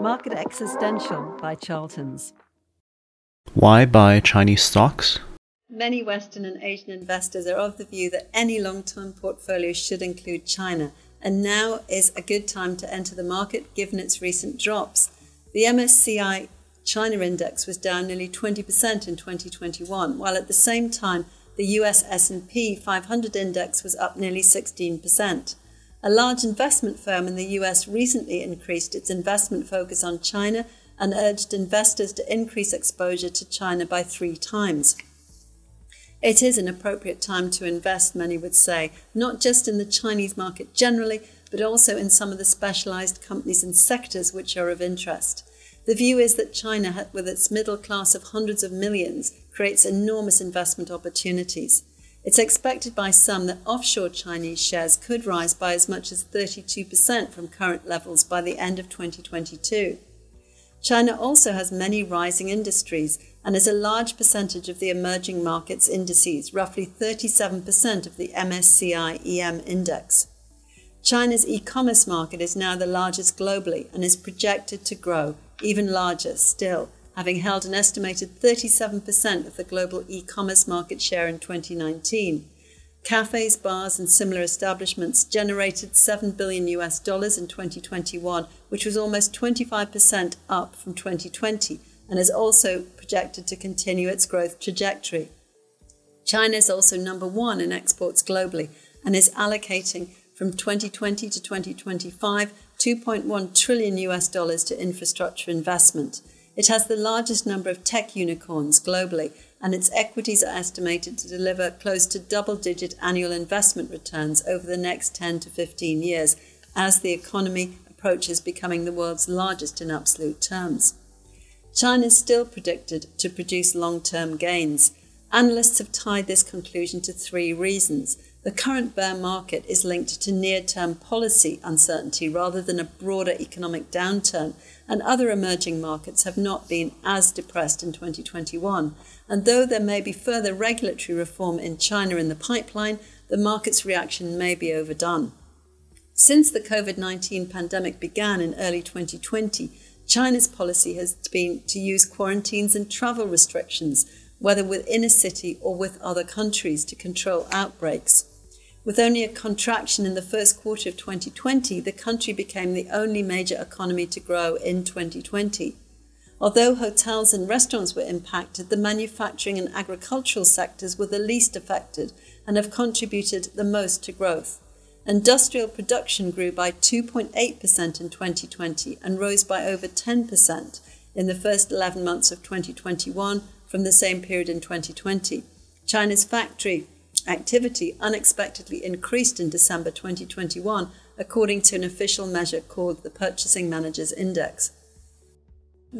Market Existential by Charltons. Why buy Chinese stocks? Many Western and Asian investors are of the view that any long term portfolio should include China, and now is a good time to enter the market given its recent drops. The MSCI China index was down nearly 20% in 2021, while at the same time the US S&P 500 index was up nearly 16%. A large investment firm in the US recently increased its investment focus on China and urged investors to increase exposure to China by three times. It is an appropriate time to invest, many would say, not just in the Chinese market generally, but also in some of the specialized companies and sectors which are of interest. The view is that China, with its middle class of hundreds of millions, creates enormous investment opportunities. It's expected by some that offshore Chinese shares could rise by as much as 32% from current levels by the end of 2022. China also has many rising industries and is a large percentage of the emerging markets indices, roughly 37% of the MSCI EM index. China's e commerce market is now the largest globally and is projected to grow even larger still having held an estimated 37% of the global e commerce market share in 2019. Cafes, bars, and similar establishments generated 7 billion US dollars in 2021, which was almost 25% up from 2020 and is also projected to continue its growth trajectory. China is also number one in exports globally and is allocating from 2020 to 2025 2.1 trillion US dollars to infrastructure investment. It has the largest number of tech unicorns globally, and its equities are estimated to deliver close to double digit annual investment returns over the next 10 to 15 years as the economy approaches becoming the world's largest in absolute terms. China is still predicted to produce long term gains. Analysts have tied this conclusion to three reasons. The current bear market is linked to near term policy uncertainty rather than a broader economic downturn, and other emerging markets have not been as depressed in 2021. And though there may be further regulatory reform in China in the pipeline, the market's reaction may be overdone. Since the COVID 19 pandemic began in early 2020, China's policy has been to use quarantines and travel restrictions, whether within a city or with other countries, to control outbreaks. With only a contraction in the first quarter of 2020, the country became the only major economy to grow in 2020. Although hotels and restaurants were impacted, the manufacturing and agricultural sectors were the least affected and have contributed the most to growth. Industrial production grew by 2.8% in 2020 and rose by over 10% in the first 11 months of 2021 from the same period in 2020. China's factory activity unexpectedly increased in December 2021, according to an official measure called the Purchasing Managers Index.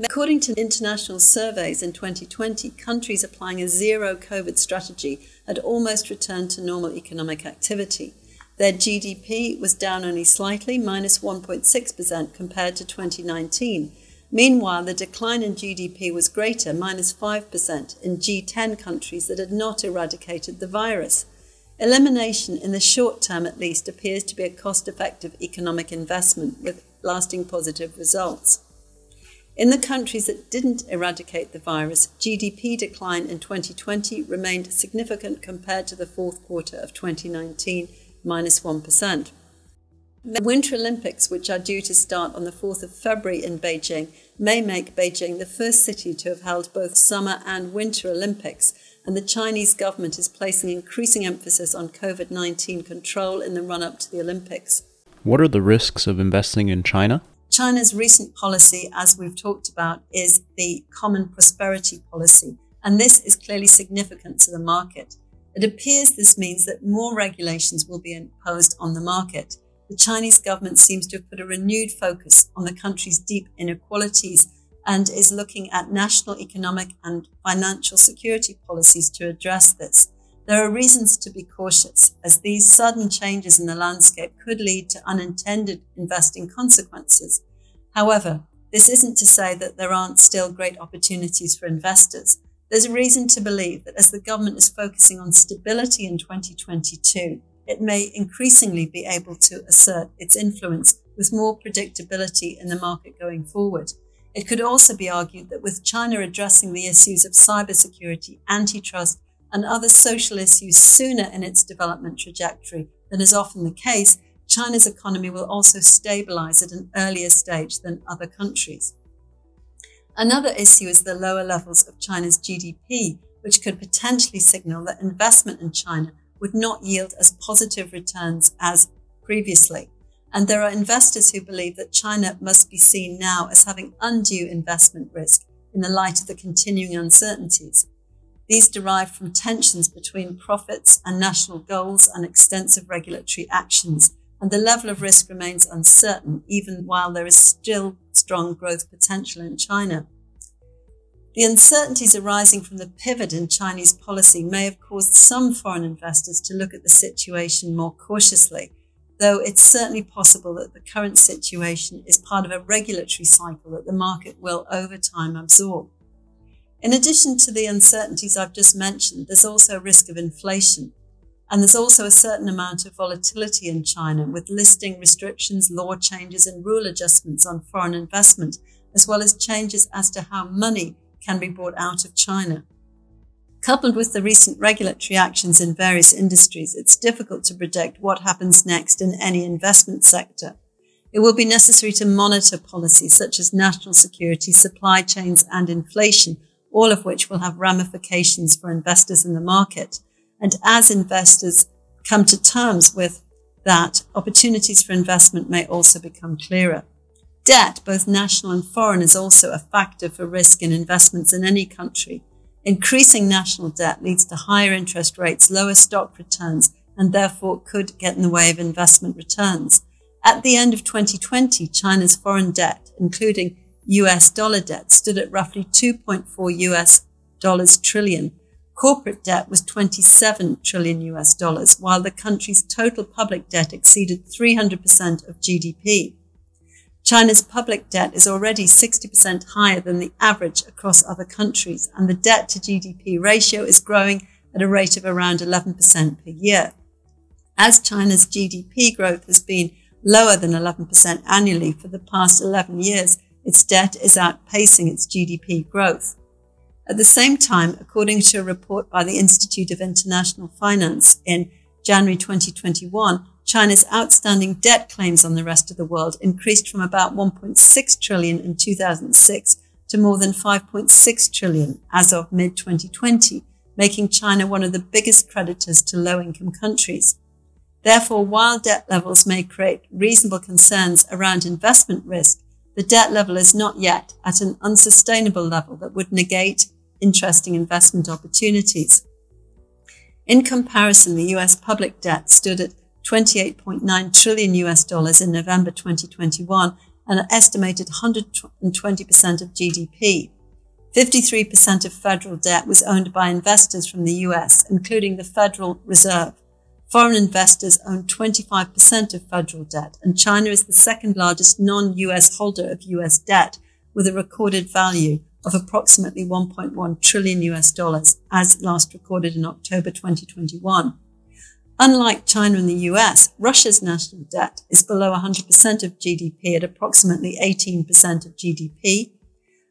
According to international surveys in 2020, countries applying a zero COVID strategy had almost returned to normal economic activity. Their GDP was down only slightly, minus 1.6% compared to 2019. Meanwhile, the decline in GDP was greater, minus 5%, in G10 countries that had not eradicated the virus. Elimination, in the short term at least, appears to be a cost effective economic investment with lasting positive results. In the countries that didn't eradicate the virus, GDP decline in 2020 remained significant compared to the fourth quarter of 2019, minus 1. The Winter Olympics, which are due to start on the 4th of February in Beijing, may make Beijing the first city to have held both Summer and Winter Olympics, and the Chinese government is placing increasing emphasis on COVID 19 control in the run up to the Olympics. What are the risks of investing in China? China's recent policy, as we've talked about, is the Common Prosperity Policy, and this is clearly significant to the market. It appears this means that more regulations will be imposed on the market the Chinese government seems to have put a renewed focus on the country's deep inequalities and is looking at national economic and financial security policies to address this. There are reasons to be cautious, as these sudden changes in the landscape could lead to unintended investing consequences. However, this isn't to say that there aren't still great opportunities for investors. There's a reason to believe that as the government is focusing on stability in 2022, it may increasingly be able to assert its influence with more predictability in the market going forward. It could also be argued that with China addressing the issues of cybersecurity, antitrust, and other social issues sooner in its development trajectory than is often the case, China's economy will also stabilize at an earlier stage than other countries. Another issue is the lower levels of China's GDP, which could potentially signal that investment in China would not yield as positive returns as previously. And there are investors who believe that China must be seen now as having undue investment risk in the light of the continuing uncertainties. These derive from tensions between profits and national goals and extensive regulatory actions, and the level of risk remains uncertain even while there is still strong growth potential in China. The uncertainties arising from the pivot in Chinese policy may have caused some foreign investors to look at the situation more cautiously, though it's certainly possible that the current situation is part of a regulatory cycle that the market will over time absorb. In addition to the uncertainties I've just mentioned, there's also a risk of inflation. And there's also a certain amount of volatility in China with listing restrictions, law changes, and rule adjustments on foreign investment, as well as changes as to how money can be brought out of China. Coupled with the recent regulatory actions in various industries, it's difficult to predict what happens next in any investment sector. It will be necessary to monitor policies such as national security, supply chains, and inflation all of which will have ramifications for investors in the market. And as investors come to terms with that, opportunities for investment may also become clearer. Debt, both national and foreign, is also a factor for risk in investments in any country. Increasing national debt leads to higher interest rates, lower stock returns, and therefore could get in the way of investment returns. At the end of 2020, China's foreign debt, including US dollar debt stood at roughly 2.4 US dollars trillion. Corporate debt was 27 trillion US dollars, while the country's total public debt exceeded 300% of GDP. China's public debt is already 60% higher than the average across other countries, and the debt to GDP ratio is growing at a rate of around 11% per year. As China's GDP growth has been lower than 11% annually for the past 11 years, its debt is outpacing its GDP growth. At the same time, according to a report by the Institute of International Finance in January 2021, China's outstanding debt claims on the rest of the world increased from about 1.6 trillion in 2006 to more than 5.6 trillion as of mid 2020, making China one of the biggest creditors to low income countries. Therefore, while debt levels may create reasonable concerns around investment risk, the debt level is not yet at an unsustainable level that would negate interesting investment opportunities. In comparison, the US public debt stood at 28.9 trillion US dollars in November 2021 and an estimated 120% of GDP. 53% of federal debt was owned by investors from the US, including the Federal Reserve. Foreign investors own 25% of federal debt, and China is the second largest non US holder of US debt, with a recorded value of approximately 1.1 trillion US dollars, as last recorded in October 2021. Unlike China and the US, Russia's national debt is below 100% of GDP at approximately 18% of GDP.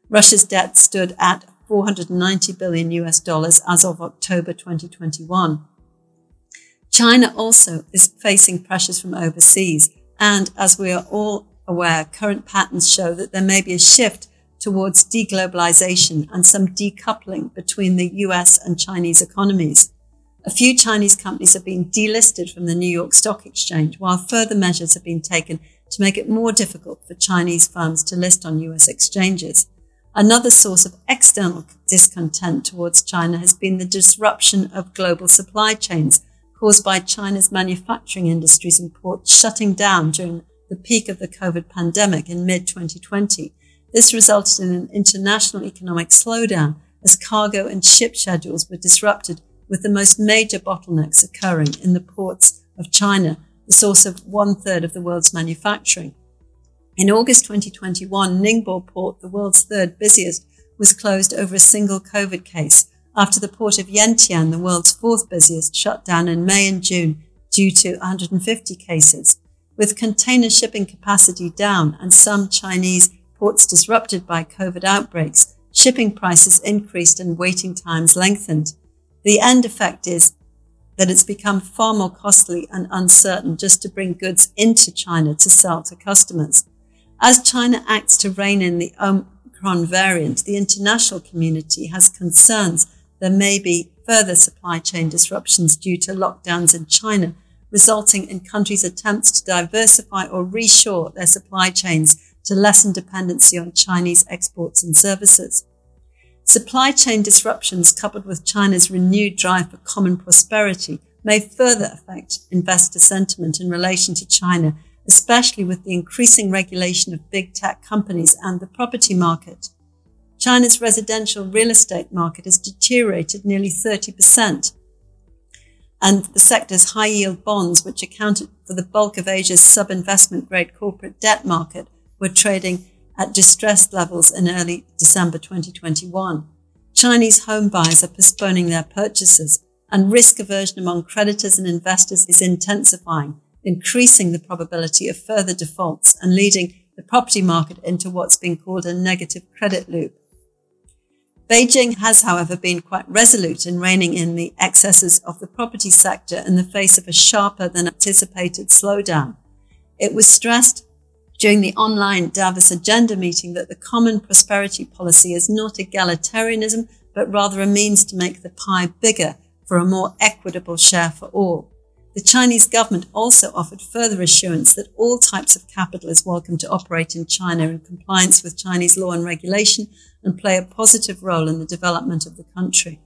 Russia's debt stood at 490 billion US dollars as of October 2021. China also is facing pressures from overseas. And as we are all aware, current patterns show that there may be a shift towards deglobalization and some decoupling between the US and Chinese economies. A few Chinese companies have been delisted from the New York Stock Exchange, while further measures have been taken to make it more difficult for Chinese firms to list on US exchanges. Another source of external discontent towards China has been the disruption of global supply chains caused by China's manufacturing industries and ports shutting down during the peak of the COVID pandemic in mid 2020. This resulted in an international economic slowdown as cargo and ship schedules were disrupted, with the most major bottlenecks occurring in the ports of China, the source of one third of the world's manufacturing. In August 2021, Ningbo port, the world's third busiest, was closed over a single COVID case, after the port of Yantian, the world's fourth busiest, shut down in May and June due to 150 cases. With container shipping capacity down and some Chinese ports disrupted by COVID outbreaks, shipping prices increased and waiting times lengthened. The end effect is that it's become far more costly and uncertain just to bring goods into China to sell to customers. As China acts to rein in the Omicron variant, the international community has concerns there may be further supply chain disruptions due to lockdowns in China, resulting in countries' attempts to diversify or reshore their supply chains to lessen dependency on Chinese exports and services. Supply chain disruptions coupled with China's renewed drive for common prosperity may further affect investor sentiment in relation to China, especially with the increasing regulation of big tech companies and the property market. China's residential real estate market has deteriorated nearly 30%. And the sector's high yield bonds, which accounted for the bulk of Asia's sub investment grade corporate debt market, were trading at distressed levels in early December 2021. Chinese home buyers are postponing their purchases, and risk aversion among creditors and investors is intensifying, increasing the probability of further defaults and leading the property market into what's been called a negative credit loop. Beijing has, however, been quite resolute in reining in the excesses of the property sector in the face of a sharper than anticipated slowdown. It was stressed during the online Davos agenda meeting that the common prosperity policy is not egalitarianism, but rather a means to make the pie bigger for a more equitable share for all. The Chinese government also offered further assurance that all types of capital is welcome to operate in China in compliance with Chinese law and regulation and play a positive role in the development of the country.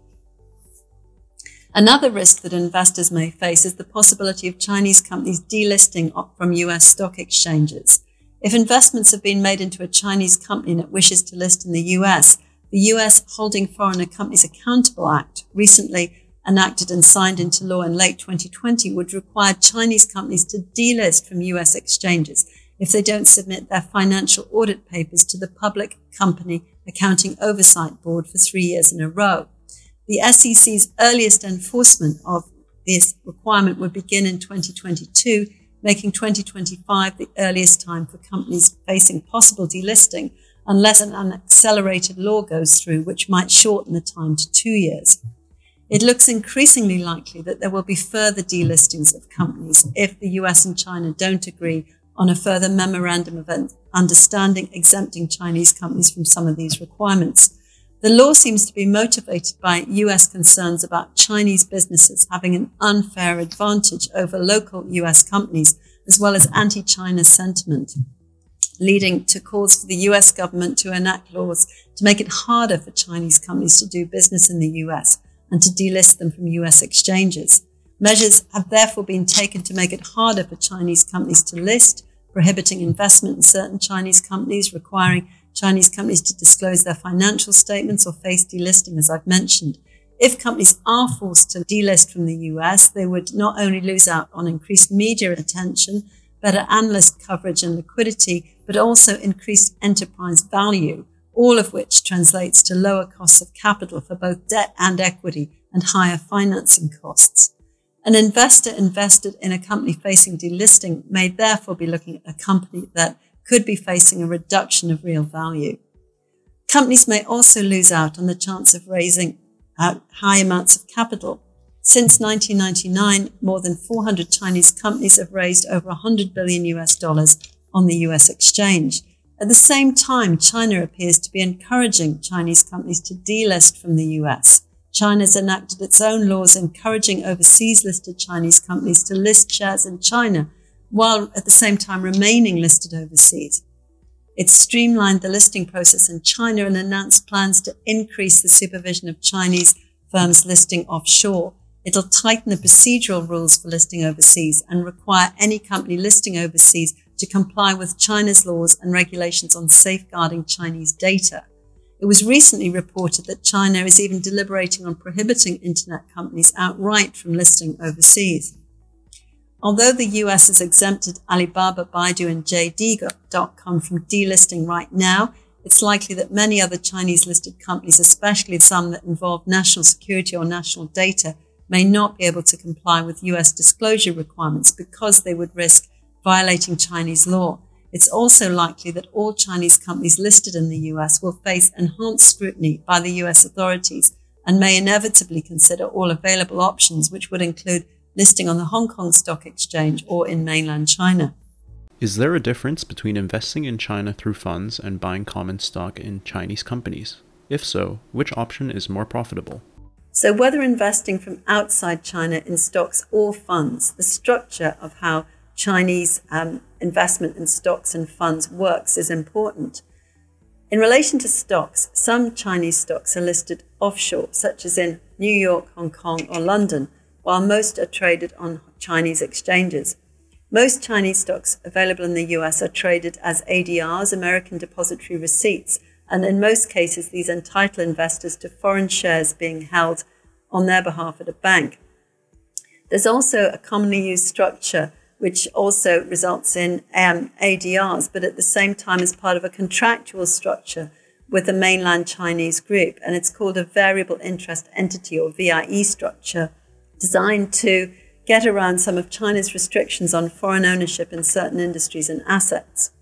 Another risk that investors may face is the possibility of Chinese companies delisting from US stock exchanges. If investments have been made into a Chinese company that wishes to list in the US, the US Holding Foreigner Companies Accountable Act, recently enacted and signed into law in late 2020, would require Chinese companies to delist from US exchanges if they don't submit their financial audit papers to the Public Company Accounting Oversight Board for three years in a row. The SEC's earliest enforcement of this requirement would begin in 2022 making 2025 the earliest time for companies facing possible delisting unless an accelerated law goes through, which might shorten the time to two years. It looks increasingly likely that there will be further delistings of companies if the US and China don't agree on a further memorandum of understanding exempting Chinese companies from some of these requirements. The law seems to be motivated by US concerns about Chinese businesses having an unfair advantage over local US companies, as well as anti China sentiment, leading to calls for the US government to enact laws to make it harder for Chinese companies to do business in the US and to delist them from US exchanges. Measures have therefore been taken to make it harder for Chinese companies to list, prohibiting investment in certain Chinese companies, requiring Chinese companies to disclose their financial statements or face delisting, as I've mentioned. If companies are forced to delist from the US, they would not only lose out on increased media attention, better analyst coverage and liquidity, but also increased enterprise value, all of which translates to lower costs of capital for both debt and equity and higher financing costs. An investor invested in a company facing delisting may therefore be looking at a company that could be facing a reduction of real value. Companies may also lose out on the chance of raising uh, high amounts of capital. Since 1999, more than 400 Chinese companies have raised over 100 billion US dollars on the US exchange. At the same time, China appears to be encouraging Chinese companies to delist from the US. China has enacted its own laws encouraging overseas listed Chinese companies to list shares in China while at the same time remaining listed overseas. It streamlined the listing process in China and announced plans to increase the supervision of Chinese firms listing offshore. It'll tighten the procedural rules for listing overseas and require any company listing overseas to comply with China's laws and regulations on safeguarding Chinese data. It was recently reported that China is even deliberating on prohibiting internet companies outright from listing overseas. Although the US has exempted Alibaba, Baidu, and JD.com from delisting right now, it's likely that many other Chinese listed companies, especially some that involve national security or national data, may not be able to comply with US disclosure requirements because they would risk violating Chinese law. It's also likely that all Chinese companies listed in the US will face enhanced scrutiny by the US authorities and may inevitably consider all available options, which would include listing on the Hong Kong Stock Exchange or in mainland China. Is there a difference between investing in China through funds and buying common stock in Chinese companies? If so, which option is more profitable? So, whether investing from outside China in stocks or funds, the structure of how Chinese um, investment in stocks and funds works is important. In relation to stocks, some Chinese stocks are listed offshore, such as in New York, Hong Kong, or London, while most are traded on Chinese exchanges. Most Chinese stocks available in the US are traded as ADRs, American Depository Receipts, and in most cases, these entitle investors to foreign shares being held on their behalf at a bank. There's also a commonly used structure which also results in um, ADRs, but at the same time is part of a contractual structure with the mainland Chinese group. And it's called a variable interest entity or VIE structure, designed to get around some of China's restrictions on foreign ownership in certain industries and assets.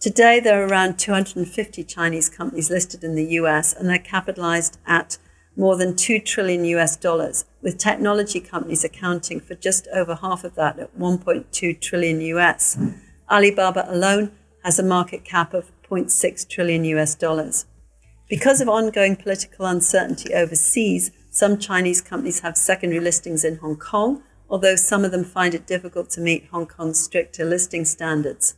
Today, there are around 250 Chinese companies listed in the US, and they're capitalized at more than 2 trillion US dollars, with technology companies accounting for just over half of that at 1.2 trillion US. Alibaba alone has a market cap of 0.6 trillion US dollars. Because of ongoing political uncertainty overseas, some Chinese companies have secondary listings in Hong Kong, although some of them find it difficult to meet Hong Kong's stricter listing standards.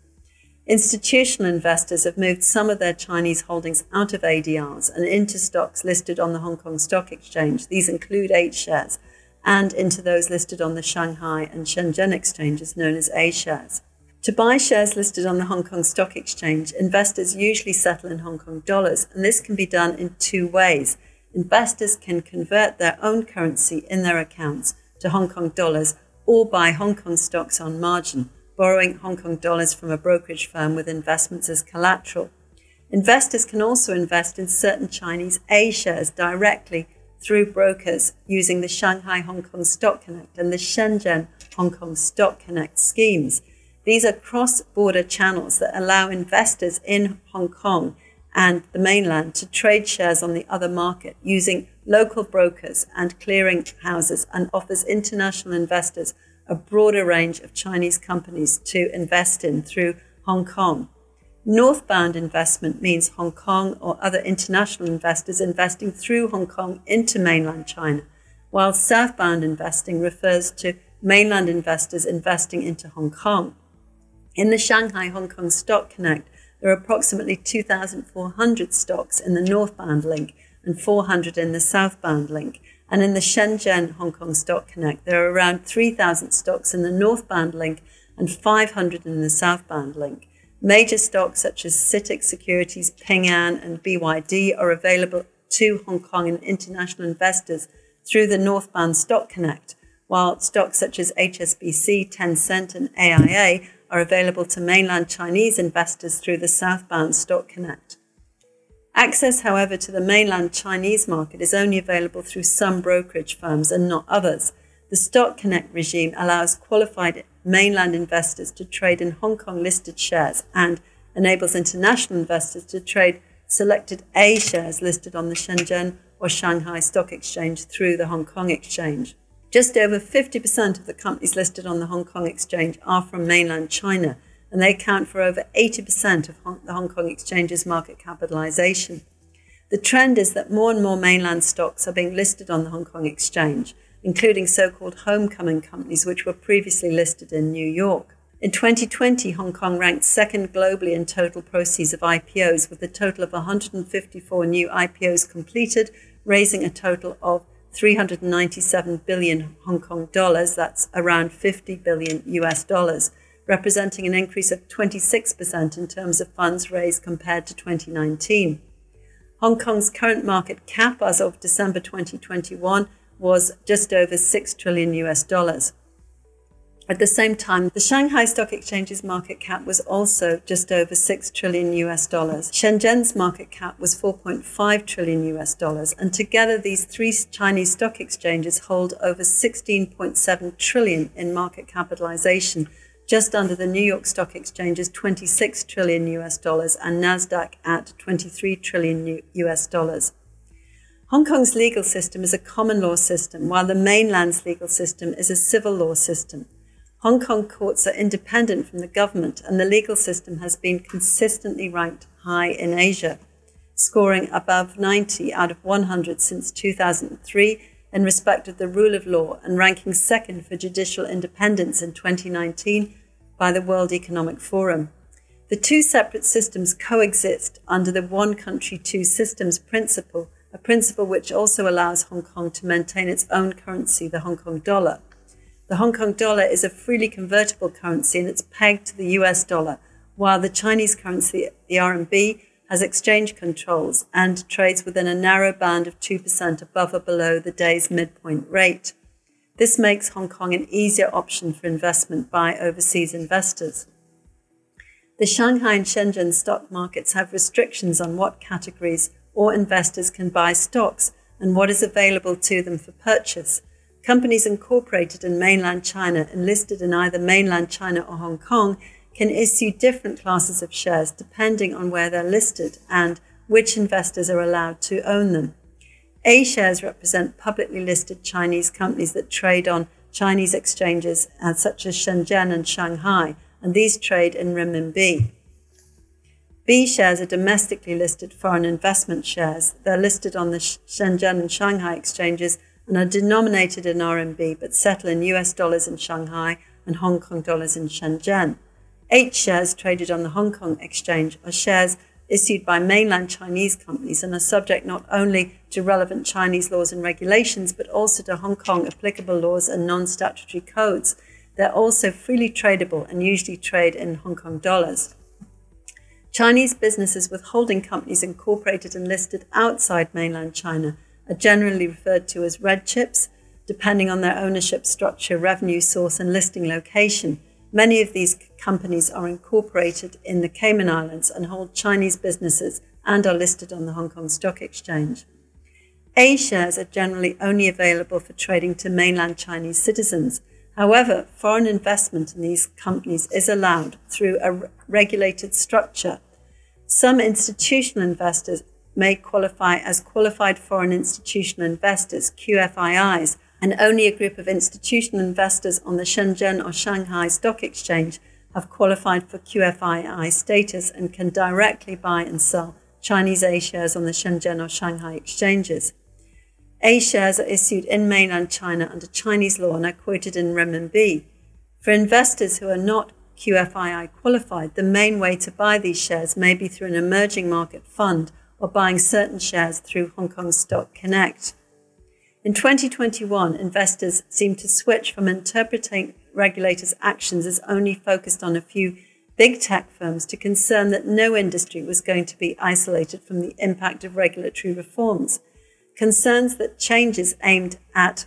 Institutional investors have moved some of their Chinese holdings out of ADRs and into stocks listed on the Hong Kong Stock Exchange. These include H shares and into those listed on the Shanghai and Shenzhen exchanges known as A shares. To buy shares listed on the Hong Kong Stock Exchange, investors usually settle in Hong Kong dollars, and this can be done in two ways. Investors can convert their own currency in their accounts to Hong Kong dollars or buy Hong Kong stocks on margin borrowing Hong Kong dollars from a brokerage firm with investments as collateral. Investors can also invest in certain Chinese A shares directly through brokers using the Shanghai Hong Kong Stock Connect and the Shenzhen Hong Kong Stock Connect schemes. These are cross border channels that allow investors in Hong Kong and the mainland to trade shares on the other market using local brokers and clearing houses and offers international investors a broader range of Chinese companies to invest in through Hong Kong. Northbound investment means Hong Kong or other international investors investing through Hong Kong into mainland China, while southbound investing refers to mainland investors investing into Hong Kong. In the Shanghai Hong Kong Stock Connect, there are approximately 2,400 stocks in the northbound link and 400 in the southbound link, and in the Shenzhen Hong Kong Stock Connect, there are around 3,000 stocks in the northbound link and 500 in the southbound link. Major stocks such as CITIC Securities, Ping An, and BYD are available to Hong Kong and international investors through the northbound Stock Connect, while stocks such as HSBC, Tencent, and AIA are available to mainland Chinese investors through the southbound Stock Connect. Access, however, to the mainland Chinese market is only available through some brokerage firms and not others. The Stock Connect regime allows qualified mainland investors to trade in Hong Kong listed shares and enables international investors to trade selected A shares listed on the Shenzhen or Shanghai Stock Exchange through the Hong Kong Exchange. Just over 50% of the companies listed on the Hong Kong Exchange are from mainland China, and they account for over 80% of the Hong Kong Exchange's market capitalization. The trend is that more and more mainland stocks are being listed on the Hong Kong Exchange, including so called homecoming companies, which were previously listed in New York. In 2020, Hong Kong ranked second globally in total proceeds of IPOs, with a total of 154 new IPOs completed, raising a total of 397 billion Hong Kong dollars, that's around 50 billion US dollars representing an increase of 26% in terms of funds raised compared to 2019. Hong Kong's current market cap as of December 2021 was just over 6 trillion US dollars. At the same time, the Shanghai Stock Exchange's market cap was also just over 6 trillion US dollars. Shenzhen's market cap was 4.5 trillion US dollars, and together these three Chinese stock exchanges hold over 16.7 trillion in market capitalization just under the New York Stock Exchange's 26 trillion US dollars and Nasdaq at 23 trillion US dollars. Hong Kong's legal system is a common law system, while the mainland's legal system is a civil law system. Hong Kong courts are independent from the government, and the legal system has been consistently ranked high in Asia, scoring above 90 out of 100 since 2003 in respect of the rule of law and ranking second for judicial independence in 2019 by the World Economic Forum. The two separate systems coexist under the one country, two systems principle a principle which also allows Hong Kong to maintain its own currency, the Hong Kong dollar. The Hong Kong dollar is a freely convertible currency and it's pegged to the US dollar, while the Chinese currency, the RMB, has exchange controls and trades within a narrow band of 2% above or below the day's midpoint rate. This makes Hong Kong an easier option for investment by overseas investors. The Shanghai and Shenzhen stock markets have restrictions on what categories or investors can buy stocks and what is available to them for purchase. Companies incorporated in mainland China and listed in either mainland China or Hong Kong can issue different classes of shares depending on where they're listed and which investors are allowed to own them. A shares represent publicly listed Chinese companies that trade on Chinese exchanges uh, such as Shenzhen and Shanghai, and these trade in renminbi. B shares are domestically listed foreign investment shares. They're listed on the Shenzhen and Shanghai exchanges and are denominated in RMB but settle in US dollars in Shanghai and Hong Kong dollars in Shenzhen. H shares traded on the Hong Kong exchange are shares issued by mainland Chinese companies and are subject not only to relevant Chinese laws and regulations but also to Hong Kong applicable laws and non statutory codes. They're also freely tradable and usually trade in Hong Kong dollars. Chinese businesses with holding companies incorporated and listed outside mainland China are generally referred to as red chips, depending on their ownership structure, revenue source, and listing location. Many of these companies are incorporated in the Cayman Islands and hold Chinese businesses and are listed on the Hong Kong Stock Exchange. A shares are generally only available for trading to mainland Chinese citizens. However, foreign investment in these companies is allowed through a regulated structure some institutional investors may qualify as qualified foreign institutional investors, QFIIs, and only a group of institutional investors on the Shenzhen or Shanghai Stock Exchange have qualified for QFII status and can directly buy and sell Chinese A shares on the Shenzhen or Shanghai exchanges. A shares are issued in mainland China under Chinese law and are quoted in renminbi. For investors who are not QFII qualified, the main way to buy these shares may be through an emerging market fund or buying certain shares through Hong Kong Stock Connect. In 2021, investors seemed to switch from interpreting regulators' actions as only focused on a few big tech firms to concern that no industry was going to be isolated from the impact of regulatory reforms. Concerns that changes aimed at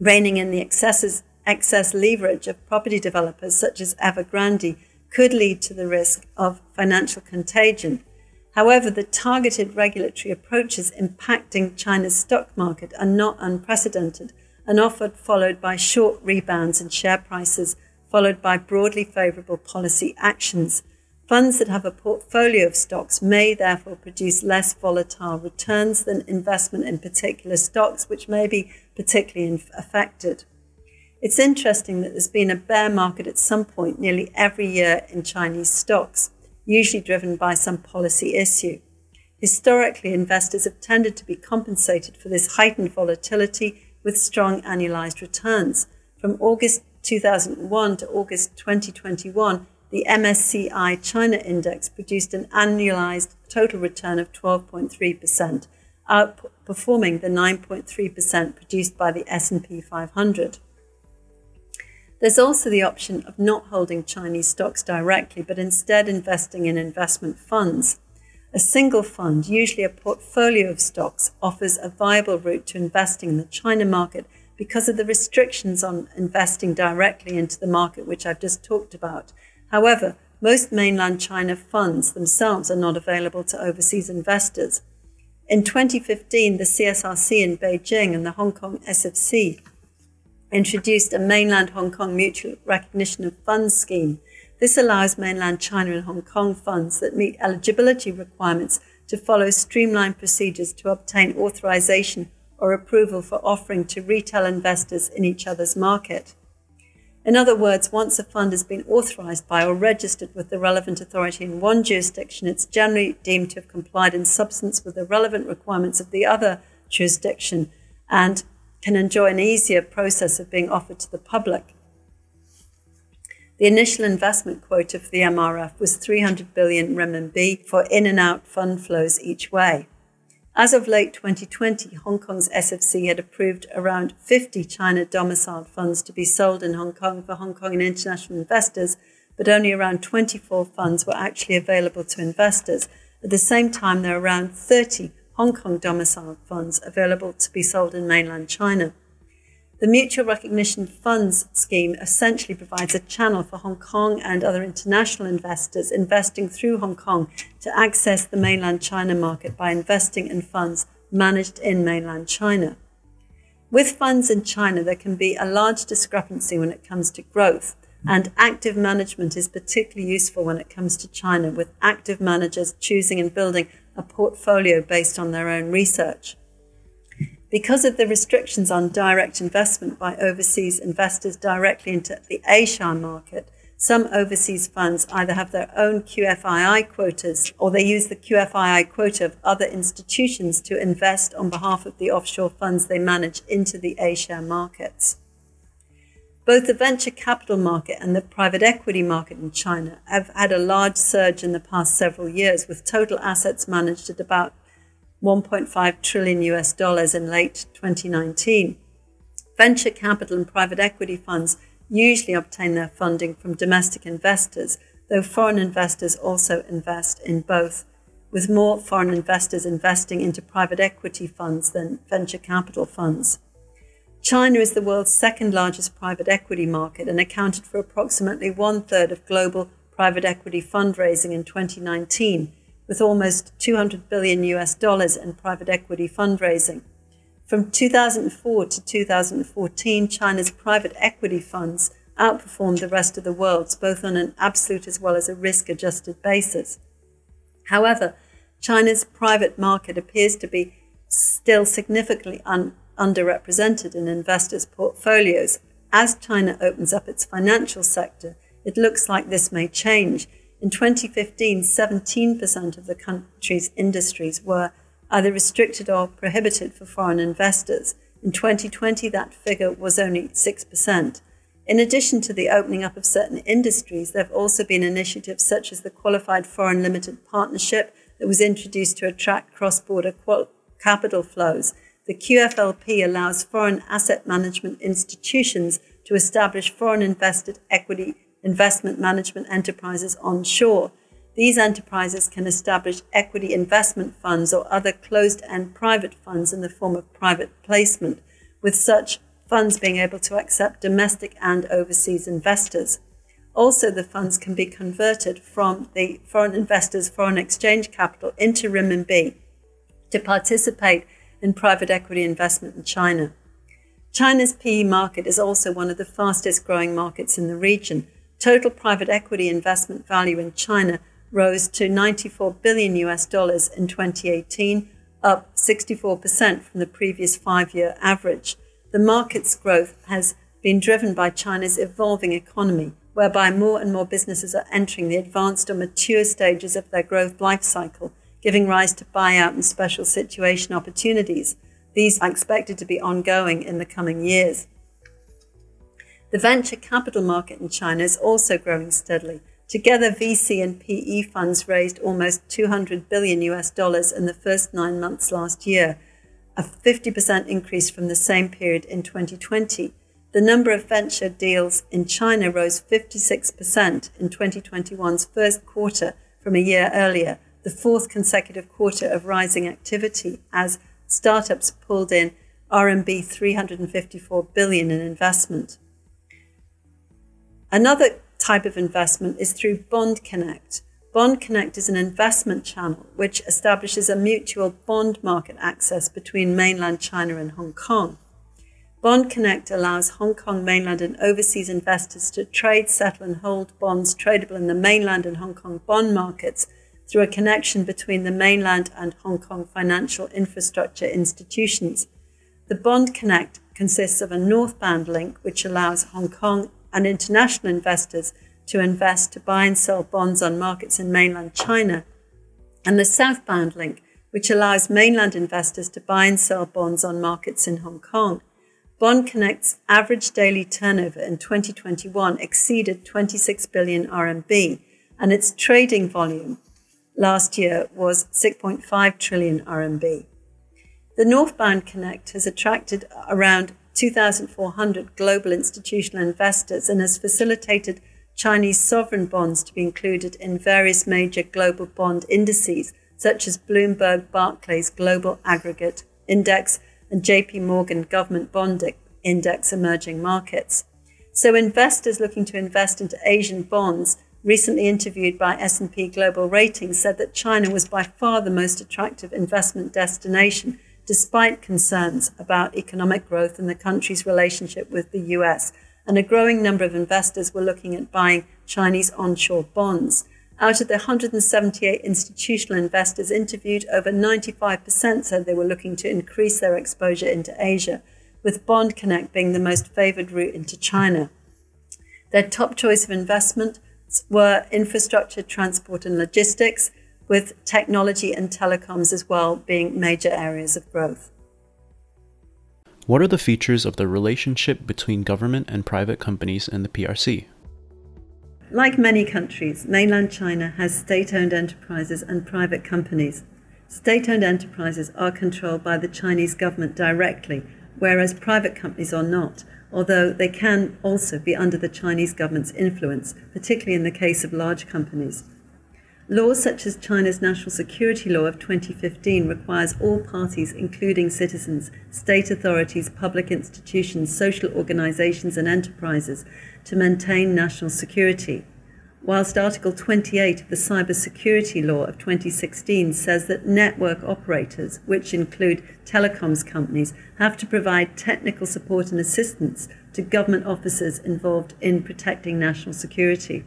reining in the excesses excess leverage of property developers such as Evergrande could lead to the risk of financial contagion. However, the targeted regulatory approaches impacting China's stock market are not unprecedented and often followed by short rebounds in share prices, followed by broadly favorable policy actions. Funds that have a portfolio of stocks may therefore produce less volatile returns than investment in particular stocks, which may be particularly affected. It's interesting that there's been a bear market at some point nearly every year in Chinese stocks, usually driven by some policy issue. Historically, investors have tended to be compensated for this heightened volatility with strong annualized returns. From August 2001 to August 2021, the MSCI China Index produced an annualized total return of 12.3%, outperforming the 9.3% produced by the S&P 500. There's also the option of not holding Chinese stocks directly, but instead investing in investment funds. A single fund, usually a portfolio of stocks, offers a viable route to investing in the China market because of the restrictions on investing directly into the market, which I've just talked about. However, most mainland China funds themselves are not available to overseas investors. In 2015, the CSRC in Beijing and the Hong Kong SFC introduced a mainland Hong Kong mutual recognition of funds scheme. This allows mainland China and Hong Kong funds that meet eligibility requirements to follow streamlined procedures to obtain authorization or approval for offering to retail investors in each other's market. In other words, once a fund has been authorized by or registered with the relevant authority in one jurisdiction, it's generally deemed to have complied in substance with the relevant requirements of the other jurisdiction and can enjoy an easier process of being offered to the public. The initial investment quota for the MRF was 300 billion renminbi for in and out fund flows each way. As of late 2020, Hong Kong's SFC had approved around 50 China domiciled funds to be sold in Hong Kong for Hong Kong and international investors, but only around 24 funds were actually available to investors. At the same time, there are around 30 Hong Kong domiciled funds available to be sold in mainland China. The Mutual Recognition Funds scheme essentially provides a channel for Hong Kong and other international investors investing through Hong Kong to access the mainland China market by investing in funds managed in mainland China. With funds in China, there can be a large discrepancy when it comes to growth, and active management is particularly useful when it comes to China, with active managers choosing and building a portfolio based on their own research. Because of the restrictions on direct investment by overseas investors directly into the A-share market, some overseas funds either have their own QFII quotas or they use the QFII quota of other institutions to invest on behalf of the offshore funds they manage into the A-share markets. Both the venture capital market and the private equity market in China have had a large surge in the past several years, with total assets managed at about 1.5 trillion US dollars in late 2019. Venture capital and private equity funds usually obtain their funding from domestic investors, though foreign investors also invest in both, with more foreign investors investing into private equity funds than venture capital funds. China is the world's second largest private equity market and accounted for approximately one third of global private equity fundraising in 2019 with almost 200 billion US dollars in private equity fundraising. From 2004 to 2014, China's private equity funds outperformed the rest of the world's, both on an absolute as well as a risk adjusted basis. However, China's private market appears to be still significantly un- underrepresented in investors' portfolios. As China opens up its financial sector, it looks like this may change in 2015, 17% of the country's industries were either restricted or prohibited for foreign investors. In 2020, that figure was only 6%. In addition to the opening up of certain industries, there have also been initiatives such as the Qualified Foreign Limited Partnership that was introduced to attract cross border capital flows. The QFLP allows foreign asset management institutions to establish foreign invested equity investment management enterprises onshore. These enterprises can establish equity investment funds or other closed end private funds in the form of private placement, with such funds being able to accept domestic and overseas investors. Also, the funds can be converted from the foreign investors' foreign exchange capital into renminbi to participate in private equity investment in China. China's PE market is also one of the fastest growing markets in the region, Total private equity investment value in China rose to 94 billion US dollars in 2018, up 64% from the previous five year average. The market's growth has been driven by China's evolving economy, whereby more and more businesses are entering the advanced or mature stages of their growth life cycle, giving rise to buyout and special situation opportunities. These are expected to be ongoing in the coming years. The venture capital market in China is also growing steadily. Together, VC and PE funds raised almost 200 billion US dollars in the first nine months last year, a 50% increase from the same period in 2020. The number of venture deals in China rose 56% in 2021's first quarter from a year earlier, the fourth consecutive quarter of rising activity as startups pulled in RMB 354 billion in investment. Another type of investment is through Bond Connect. Bond Connect is an investment channel which establishes a mutual bond market access between mainland China and Hong Kong. Bond Connect allows Hong Kong mainland and overseas investors to trade, settle, and hold bonds tradable in the mainland and Hong Kong bond markets through a connection between the mainland and Hong Kong financial infrastructure institutions. The Bond Connect consists of a northbound link which allows Hong Kong and international investors to invest to buy and sell bonds on markets in mainland China, and the southbound link which allows mainland investors to buy and sell bonds on markets in Hong Kong. Bond Connect's average daily turnover in 2021 exceeded 26 billion RMB, and its trading volume last year was 6.5 trillion RMB. The Northbound Connect has attracted around 2,400 global institutional investors and has facilitated Chinese sovereign bonds to be included in various major global bond indices, such as Bloomberg Barclays Global Aggregate Index and JP Morgan Government Bond Index Emerging Markets. So investors looking to invest into Asian bonds recently interviewed by S&P Global Ratings said that China was by far the most attractive investment destination despite concerns about economic growth and the country's relationship with the US and a growing number of investors were looking at buying Chinese onshore bonds. Out of the 178 institutional investors interviewed, over 95% said they were looking to increase their exposure into Asia, with Bond Connect being the most favored route into China. Their top choice of investment were infrastructure, transport, and logistics, with technology and telecoms as well being major areas of growth. What are the features of the relationship between government and private companies in the PRC? Like many countries, mainland China has state owned enterprises and private companies. State owned enterprises are controlled by the Chinese government directly, whereas private companies are not, although they can also be under the Chinese government's influence, particularly in the case of large companies. Laws such as China's National Security Law of 2015 requires all parties, including citizens, state authorities, public institutions, social organizations, and enterprises, to maintain national security. Whilst Article 28 of the Cybersecurity Law of 2016 says that network operators, which include telecoms companies, have to provide technical support and assistance to government officers involved in protecting national security.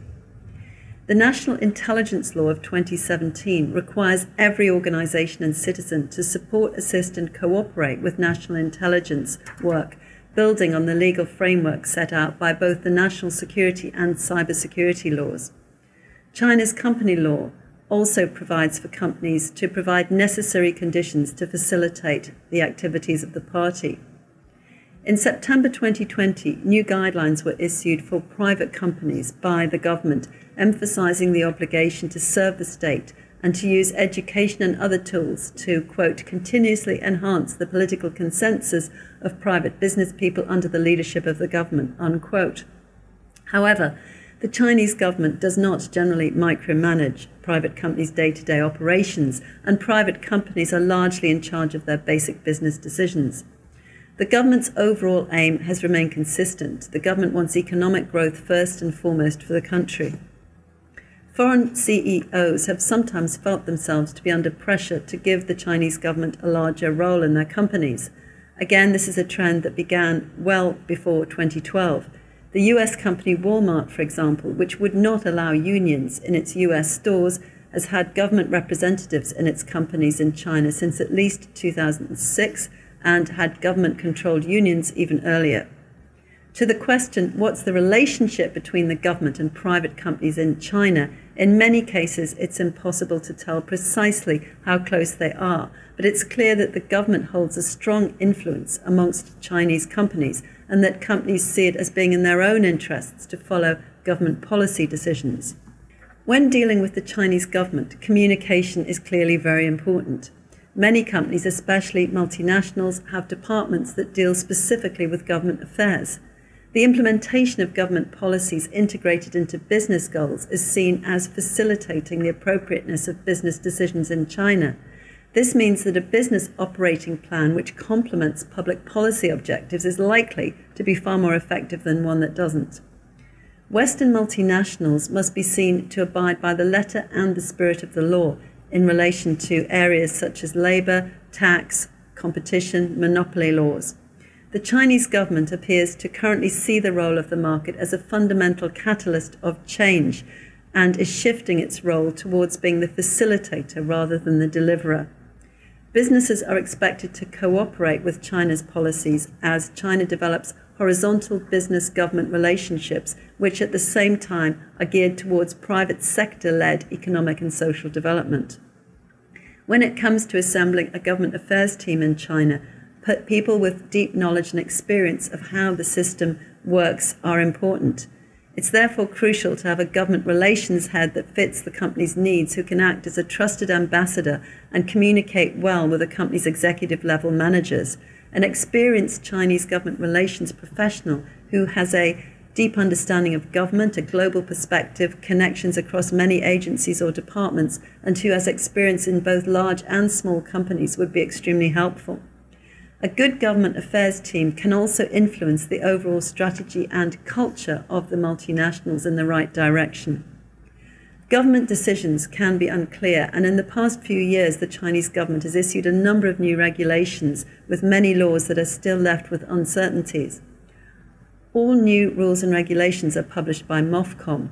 The National Intelligence Law of 2017 requires every organisation and citizen to support, assist, and cooperate with national intelligence work, building on the legal framework set out by both the national security and cybersecurity laws. China's company law also provides for companies to provide necessary conditions to facilitate the activities of the party. In September 2020, new guidelines were issued for private companies by the government, emphasizing the obligation to serve the state and to use education and other tools to, quote, continuously enhance the political consensus of private business people under the leadership of the government, unquote. However, the Chinese government does not generally micromanage private companies' day to day operations, and private companies are largely in charge of their basic business decisions. The government's overall aim has remained consistent. The government wants economic growth first and foremost for the country. Foreign CEOs have sometimes felt themselves to be under pressure to give the Chinese government a larger role in their companies. Again, this is a trend that began well before 2012. The US company Walmart, for example, which would not allow unions in its US stores, has had government representatives in its companies in China since at least 2006 and had government controlled unions even earlier. To the question, what's the relationship between the government and private companies in China? In many cases, it's impossible to tell precisely how close they are, but it's clear that the government holds a strong influence amongst Chinese companies and that companies see it as being in their own interests to follow government policy decisions. When dealing with the Chinese government, communication is clearly very important. Many companies, especially multinationals, have departments that deal specifically with government affairs. The implementation of government policies integrated into business goals is seen as facilitating the appropriateness of business decisions in China. This means that a business operating plan which complements public policy objectives is likely to be far more effective than one that doesn't. Western multinationals must be seen to abide by the letter and the spirit of the law in relation to areas such as labour, tax, competition, monopoly laws. The Chinese government appears to currently see the role of the market as a fundamental catalyst of change and is shifting its role towards being the facilitator rather than the deliverer. Businesses are expected to cooperate with China's policies as China develops horizontal business government relationships, which at the same time are geared towards private sector led economic and social development. When it comes to assembling a government affairs team in China, people with deep knowledge and experience of how the system works are important. It's therefore crucial to have a government relations head that fits the company's needs, who can act as a trusted ambassador and communicate well with the company's executive level managers. An experienced Chinese government relations professional who has a deep understanding of government, a global perspective, connections across many agencies or departments, and who has experience in both large and small companies would be extremely helpful. A good government affairs team can also influence the overall strategy and culture of the multinationals in the right direction. Government decisions can be unclear, and in the past few years, the Chinese government has issued a number of new regulations with many laws that are still left with uncertainties. All new rules and regulations are published by MOFCOM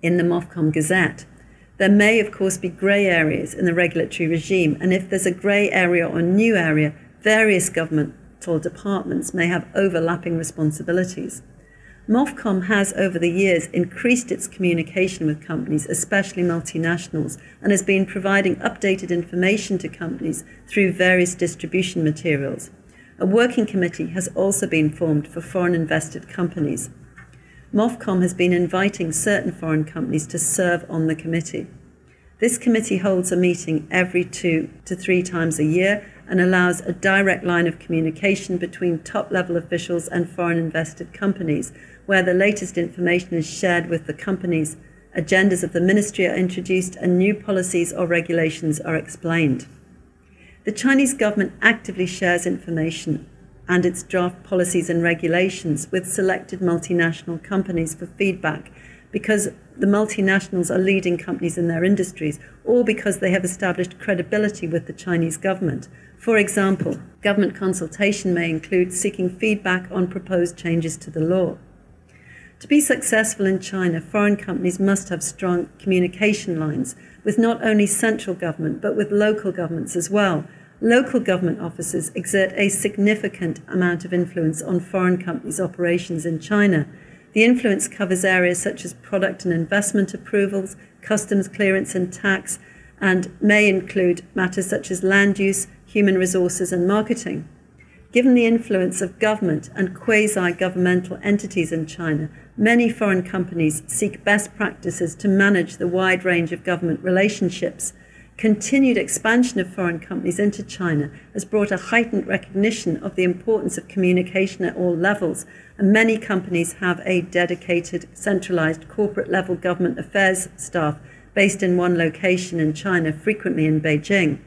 in the MOFCOM Gazette. There may, of course, be grey areas in the regulatory regime, and if there's a grey area or new area, various governmental departments may have overlapping responsibilities. MOFCOM has over the years increased its communication with companies, especially multinationals, and has been providing updated information to companies through various distribution materials. A working committee has also been formed for foreign invested companies. MOFCOM has been inviting certain foreign companies to serve on the committee. This committee holds a meeting every two to three times a year and allows a direct line of communication between top level officials and foreign invested companies, where the latest information is shared with the companies. Agendas of the ministry are introduced and new policies or regulations are explained. The Chinese government actively shares information and its draft policies and regulations with selected multinational companies for feedback because the multinationals are leading companies in their industries or because they have established credibility with the Chinese government. For example, government consultation may include seeking feedback on proposed changes to the law. To be successful in China, foreign companies must have strong communication lines with not only central government but with local governments as well. Local government offices exert a significant amount of influence on foreign companies' operations in China the influence covers areas such as product and investment approvals, customs clearance and tax, and may include matters such as land use, human resources, and marketing. Given the influence of government and quasi governmental entities in China, many foreign companies seek best practices to manage the wide range of government relationships Continued expansion of foreign companies into China has brought a heightened recognition of the importance of communication at all levels, and many companies have a dedicated, centralized corporate level government affairs staff based in one location in China, frequently in Beijing.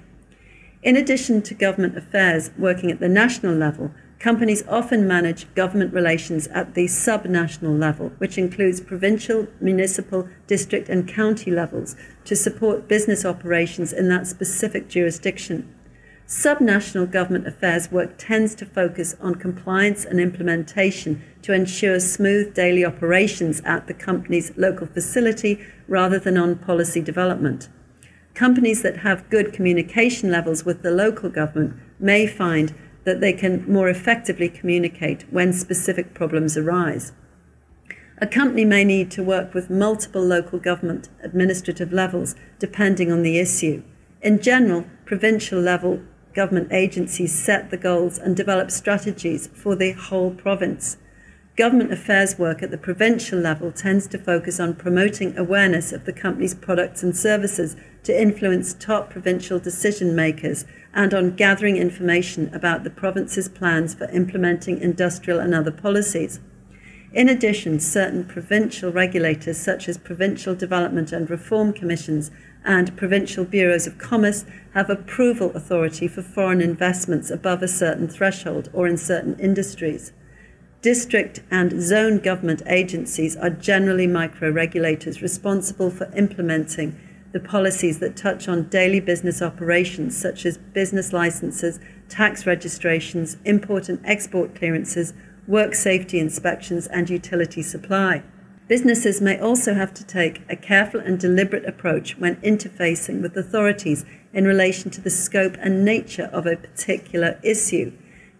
In addition to government affairs working at the national level, Companies often manage government relations at the subnational level, which includes provincial, municipal, district, and county levels, to support business operations in that specific jurisdiction. Subnational government affairs work tends to focus on compliance and implementation to ensure smooth daily operations at the company's local facility rather than on policy development. Companies that have good communication levels with the local government may find that they can more effectively communicate when specific problems arise. A company may need to work with multiple local government administrative levels depending on the issue. In general, provincial level government agencies set the goals and develop strategies for the whole province. Government affairs work at the provincial level tends to focus on promoting awareness of the company's products and services to influence top provincial decision makers and on gathering information about the province's plans for implementing industrial and other policies. In addition, certain provincial regulators, such as provincial development and reform commissions and provincial bureaus of commerce, have approval authority for foreign investments above a certain threshold or in certain industries. District and zone government agencies are generally micro regulators responsible for implementing the policies that touch on daily business operations, such as business licenses, tax registrations, import and export clearances, work safety inspections, and utility supply. Businesses may also have to take a careful and deliberate approach when interfacing with authorities in relation to the scope and nature of a particular issue.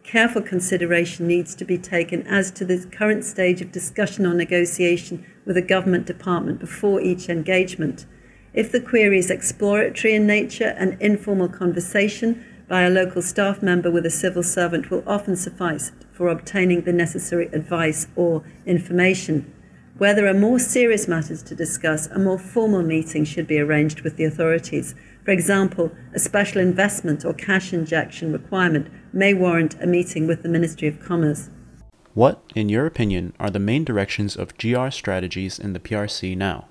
Careful consideration needs to be taken as to the current stage of discussion or negotiation with a government department before each engagement. If the query is exploratory in nature, an informal conversation by a local staff member with a civil servant will often suffice for obtaining the necessary advice or information. Where there are more serious matters to discuss, a more formal meeting should be arranged with the authorities. For example, a special investment or cash injection requirement may warrant a meeting with the Ministry of Commerce. What, in your opinion, are the main directions of GR strategies in the PRC now?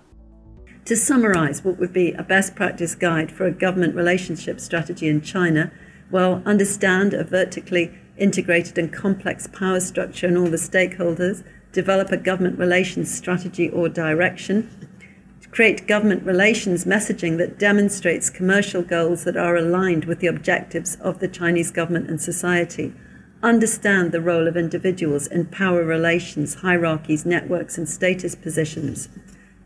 To summarize what would be a best practice guide for a government relationship strategy in China, well, understand a vertically integrated and complex power structure and all the stakeholders, develop a government relations strategy or direction, create government relations messaging that demonstrates commercial goals that are aligned with the objectives of the Chinese government and society, understand the role of individuals in power relations, hierarchies, networks, and status positions,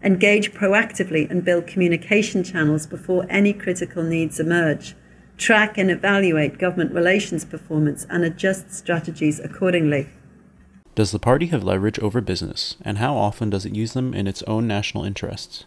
engage proactively and build communication channels before any critical needs emerge, track and evaluate government relations performance, and adjust strategies accordingly. Does the party have leverage over business, and how often does it use them in its own national interests?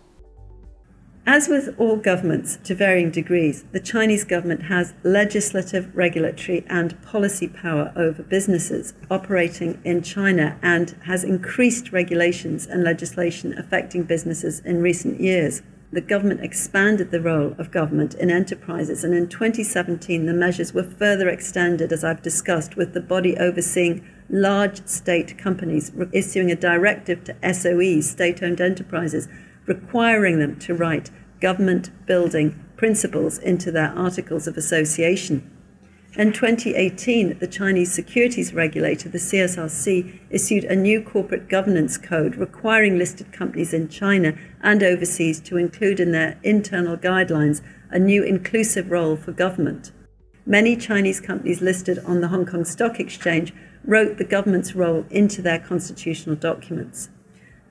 As with all governments to varying degrees, the Chinese government has legislative, regulatory, and policy power over businesses operating in China and has increased regulations and legislation affecting businesses in recent years. The government expanded the role of government in enterprises, and in 2017, the measures were further extended, as I've discussed, with the body overseeing large state companies issuing a directive to SOEs, state owned enterprises, requiring them to write government building principles into their articles of association. In 2018, the Chinese securities regulator, the CSRC, issued a new corporate governance code requiring listed companies in China and overseas to include in their internal guidelines a new inclusive role for government. Many Chinese companies listed on the Hong Kong Stock Exchange wrote the government's role into their constitutional documents.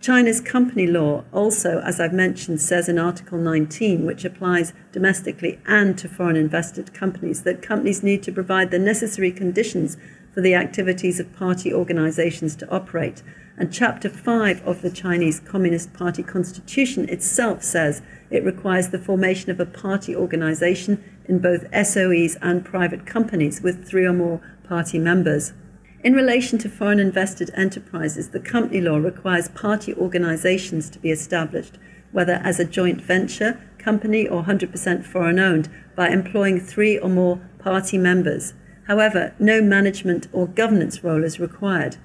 China's company law also, as I've mentioned, says in Article 19, which applies domestically and to foreign invested companies, that companies need to provide the necessary conditions for the activities of party organizations to operate. And Chapter 5 of the Chinese Communist Party Constitution itself says it requires the formation of a party organization in both SOEs and private companies with three or more party members. In relation to foreign invested enterprises, the company law requires party organizations to be established, whether as a joint venture, company, or 100% foreign owned, by employing three or more party members. However, no management or governance role is required.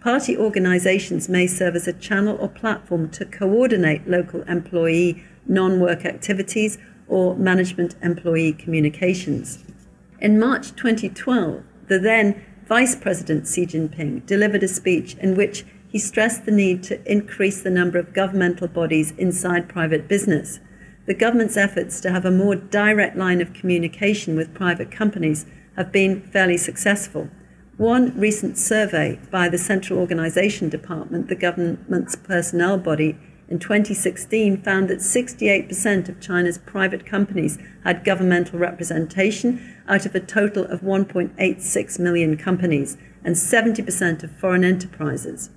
Party organizations may serve as a channel or platform to coordinate local employee non work activities or management employee communications. In March 2012, the then Vice President Xi Jinping delivered a speech in which he stressed the need to increase the number of governmental bodies inside private business. The government's efforts to have a more direct line of communication with private companies have been fairly successful. One recent survey by the Central Organization Department, the government's personnel body, in 2016 found that 68% of China's private companies had governmental representation out of a total of 1.86 million companies and 70% of foreign enterprises.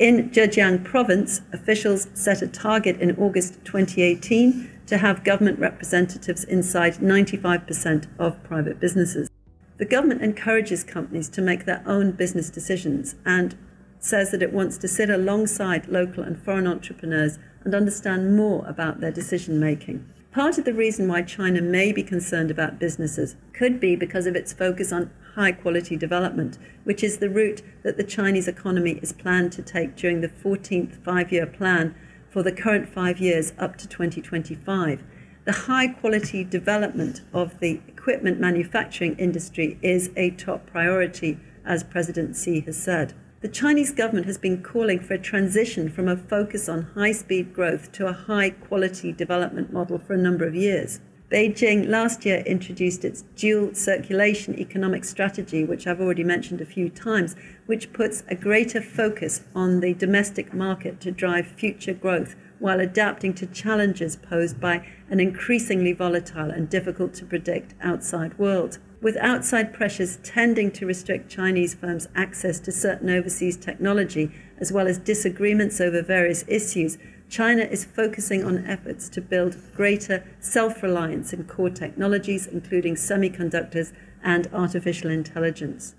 In Zhejiang province, officials set a target in August 2018 to have government representatives inside 95% of private businesses. The government encourages companies to make their own business decisions and says that it wants to sit alongside local and foreign entrepreneurs and understand more about their decision making. Part of the reason why China may be concerned about businesses could be because of its focus on high quality development, which is the route that the Chinese economy is planned to take during the 14th five year plan for the current five years up to 2025. The high quality development of the equipment manufacturing industry is a top priority, as President Xi has said. The Chinese government has been calling for a transition from a focus on high speed growth to a high quality development model for a number of years. Beijing last year introduced its dual circulation economic strategy, which I've already mentioned a few times, which puts a greater focus on the domestic market to drive future growth while adapting to challenges posed by an increasingly volatile and difficult to predict outside world with outside pressures tending to restrict Chinese firms' access to certain overseas technology, as well as disagreements over various issues, China is focusing on efforts to build greater self reliance in core technologies, including semiconductors and artificial intelligence.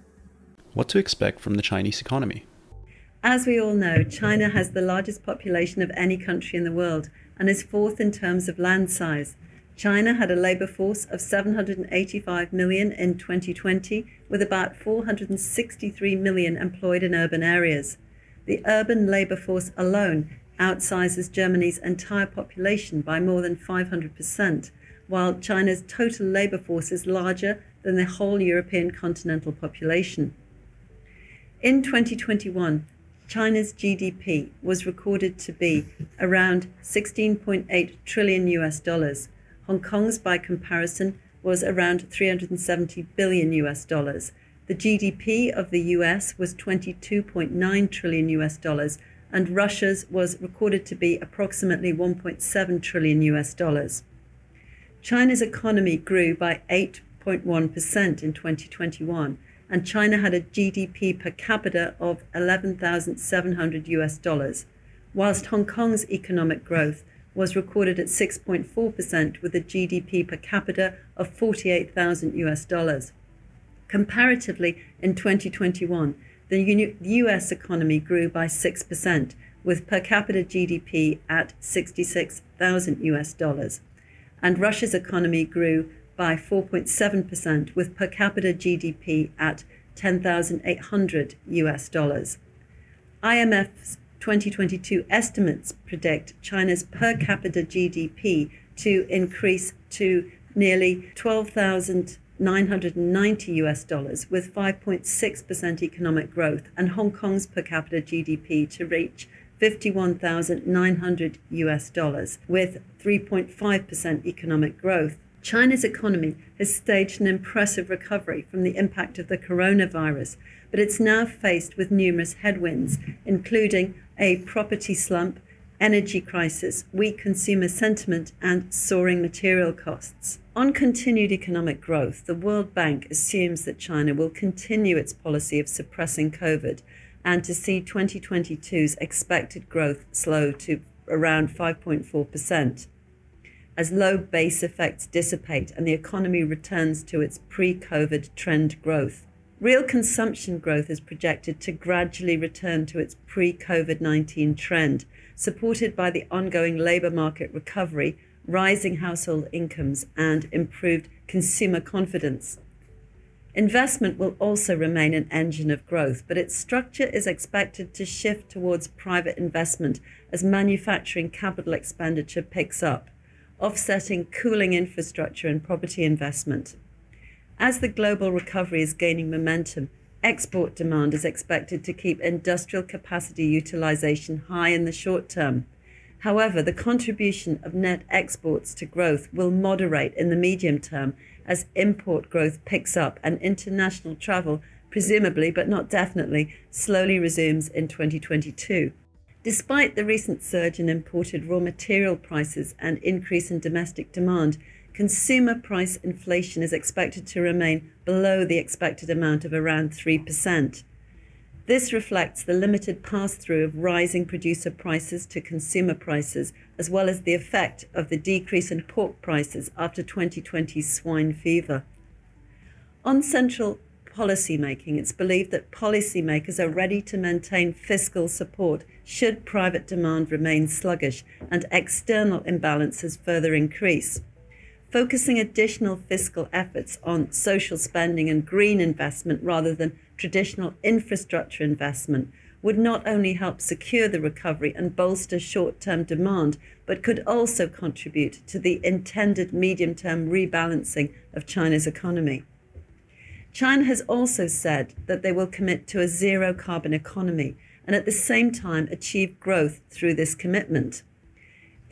What to expect from the Chinese economy? As we all know, China has the largest population of any country in the world and is fourth in terms of land size. China had a labour force of 785 million in 2020, with about 463 million employed in urban areas. The urban labour force alone outsizes Germany's entire population by more than 500%, while China's total labour force is larger than the whole European continental population. In 2021, China's GDP was recorded to be around 16.8 trillion US dollars, Hong Kong's, by comparison, was around 370 billion US dollars. The GDP of the US was 22.9 trillion US dollars, and Russia's was recorded to be approximately 1.7 trillion US dollars. China's economy grew by 8.1% in 2021, and China had a GDP per capita of 11,700 US dollars, whilst Hong Kong's economic growth was recorded at 6.4% with a GDP per capita of 48,000 US dollars. Comparatively, in 2021, the US economy grew by 6%, with per capita GDP at 66,000 US dollars. And Russia's economy grew by 4.7%, with per capita GDP at 10,800 US dollars. IMF's 2022 estimates predict China's per capita GDP to increase to nearly 12,990 US dollars with 5.6% economic growth and Hong Kong's per capita GDP to reach 51,900 US dollars with 3.5% economic growth. China's economy has staged an impressive recovery from the impact of the coronavirus, but it's now faced with numerous headwinds, including a property slump, energy crisis, weak consumer sentiment, and soaring material costs. On continued economic growth, the World Bank assumes that China will continue its policy of suppressing COVID and to see 2022's expected growth slow to around 5.4% as low base effects dissipate and the economy returns to its pre COVID trend growth. Real consumption growth is projected to gradually return to its pre COVID 19 trend, supported by the ongoing labour market recovery, rising household incomes, and improved consumer confidence. Investment will also remain an engine of growth, but its structure is expected to shift towards private investment as manufacturing capital expenditure picks up, offsetting cooling infrastructure and property investment. As the global recovery is gaining momentum, export demand is expected to keep industrial capacity utilization high in the short term. However, the contribution of net exports to growth will moderate in the medium term as import growth picks up and international travel, presumably but not definitely, slowly resumes in 2022. Despite the recent surge in imported raw material prices and increase in domestic demand, consumer price inflation is expected to remain below the expected amount of around 3%. This reflects the limited pass through of rising producer prices to consumer prices, as well as the effect of the decrease in pork prices after 2020's swine fever. On central policy making, it's believed that policymakers are ready to maintain fiscal support should private demand remain sluggish and external imbalances further increase focusing additional fiscal efforts on social spending and green investment rather than traditional infrastructure investment would not only help secure the recovery and bolster short term demand, but could also contribute to the intended medium term rebalancing of China's economy. China has also said that they will commit to a zero carbon economy and at the same time achieve growth through this commitment.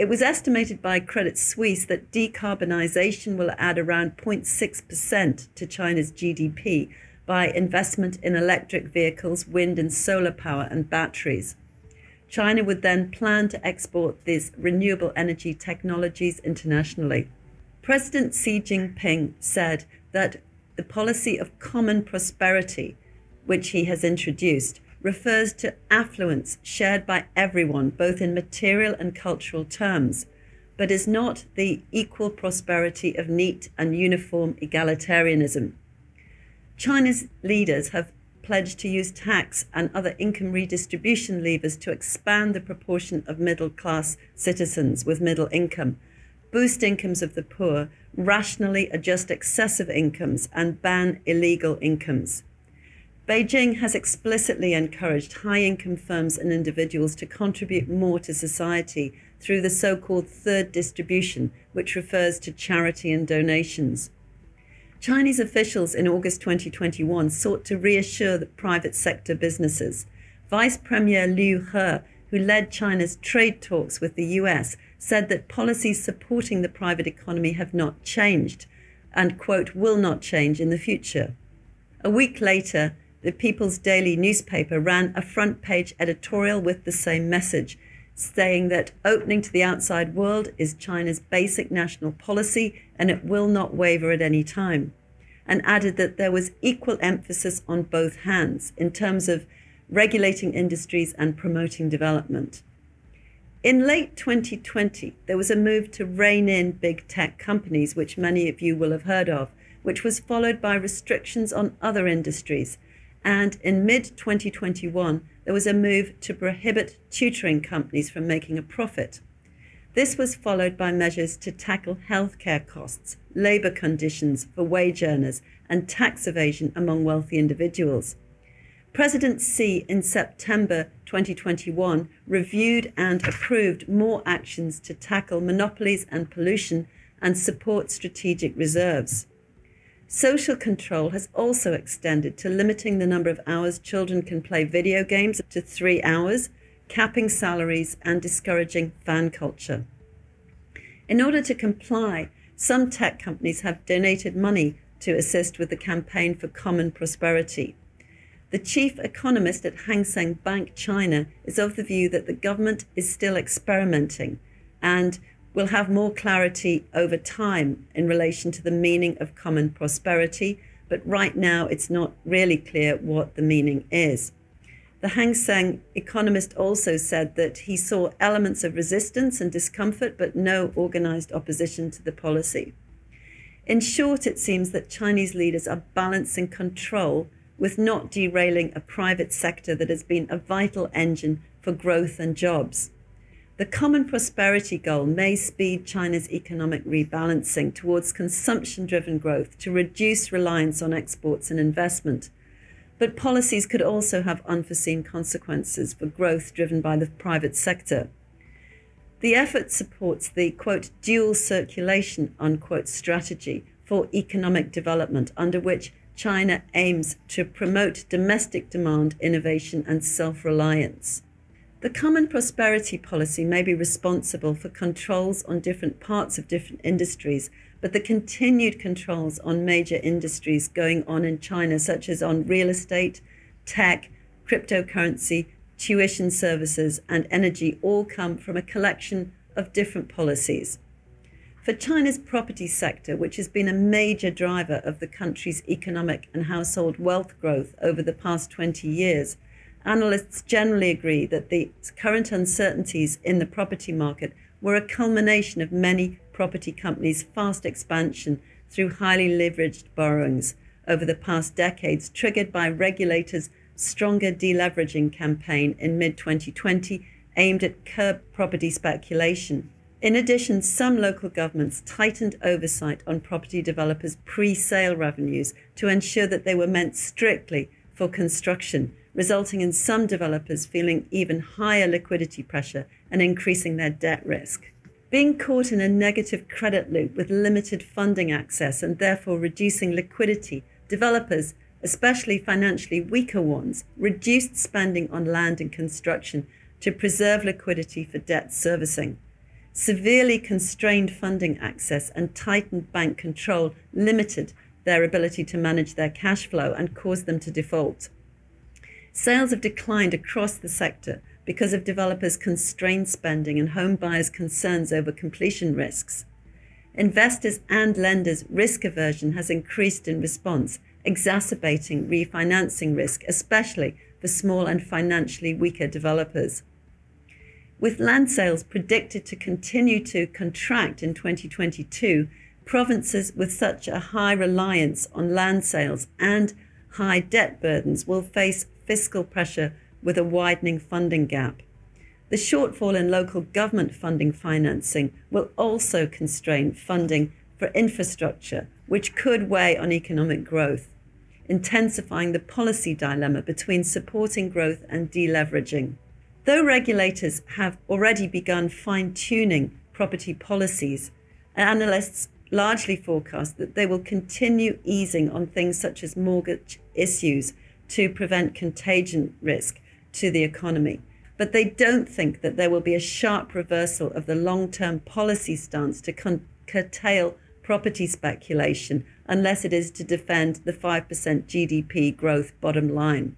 It was estimated by Credit Suisse that decarbonisation will add around 0.6% to China's GDP by investment in electric vehicles, wind and solar power, and batteries. China would then plan to export these renewable energy technologies internationally. President Xi Jinping said that the policy of common prosperity, which he has introduced, refers to affluence shared by everyone, both in material and cultural terms, but is not the equal prosperity of neat and uniform egalitarianism. China's leaders have pledged to use tax and other income redistribution levers to expand the proportion of middle class citizens with middle income, boost incomes of the poor, rationally adjust excessive incomes, and ban illegal incomes. Beijing has explicitly encouraged high income firms and individuals to contribute more to society through the so called third distribution, which refers to charity and donations. Chinese officials in August 2021 sought to reassure the private sector businesses. Vice Premier Liu He, who led China's trade talks with the US, said that policies supporting the private economy have not changed and, quote, will not change in the future. A week later, the People's Daily newspaper ran a front page editorial with the same message, saying that opening to the outside world is China's basic national policy and it will not waver at any time, and added that there was equal emphasis on both hands in terms of regulating industries and promoting development. In late 2020, there was a move to rein in big tech companies, which many of you will have heard of, which was followed by restrictions on other industries. And in mid 2021, there was a move to prohibit tutoring companies from making a profit. This was followed by measures to tackle healthcare costs, labour conditions for wage earners, and tax evasion among wealthy individuals. President Xi in September 2021 reviewed and approved more actions to tackle monopolies and pollution and support strategic reserves. Social control has also extended to limiting the number of hours children can play video games to three hours, capping salaries, and discouraging fan culture. In order to comply, some tech companies have donated money to assist with the campaign for common prosperity. The chief economist at Hang Seng Bank China is of the view that the government is still experimenting and will have more clarity over time in relation to the meaning of common prosperity, but right now it's not really clear what the meaning is. The Hang Seng economist also said that he saw elements of resistance and discomfort, but no organized opposition to the policy. In short, it seems that Chinese leaders are balancing control with not derailing a private sector that has been a vital engine for growth and jobs. The Common Prosperity Goal may speed China's economic rebalancing towards consumption driven growth to reduce reliance on exports and investment. But policies could also have unforeseen consequences for growth driven by the private sector. The effort supports the quote dual circulation unquote strategy for economic development under which China aims to promote domestic demand, innovation and self-reliance. The Common Prosperity Policy may be responsible for controls on different parts of different industries, but the continued controls on major industries going on in China, such as on real estate, tech, cryptocurrency, tuition services, and energy, all come from a collection of different policies. For China's property sector, which has been a major driver of the country's economic and household wealth growth over the past 20 years, analysts generally agree that the current uncertainties in the property market were a culmination of many property companies' fast expansion through highly leveraged borrowings over the past decades, triggered by regulators' stronger deleveraging campaign in mid 2020 aimed at curb property speculation. In addition, some local governments tightened oversight on property developers' pre sale revenues to ensure that they were meant strictly for construction resulting in some developers feeling even higher liquidity pressure and increasing their debt risk. Being caught in a negative credit loop with limited funding access and therefore reducing liquidity developers, especially financially weaker ones, reduced spending on land and construction to preserve liquidity for debt servicing. Severely constrained funding access and tightened bank control limited their ability to manage their cash flow and caused them to default. Sales have declined across the sector because of developers' constrained spending and home buyers' concerns over completion risks. Investors' and lenders' risk aversion has increased in response, exacerbating refinancing risk, especially for small and financially weaker developers. With land sales predicted to continue to contract in 2022, provinces with such a high reliance on land sales and high debt burdens will face fiscal pressure with a widening funding gap. The shortfall in local government funding financing will also constrain funding for infrastructure, which could weigh on economic growth, intensifying the policy dilemma between supporting growth and deleveraging. Though regulators have already begun fine tuning property policies, analysts largely forecast that they will continue easing on things such as mortgage issues to prevent contagion risk to the economy. But they don't think that there will be a sharp reversal of the long term policy stance to con- curtail property speculation unless it is to defend the 5% GDP growth bottom line.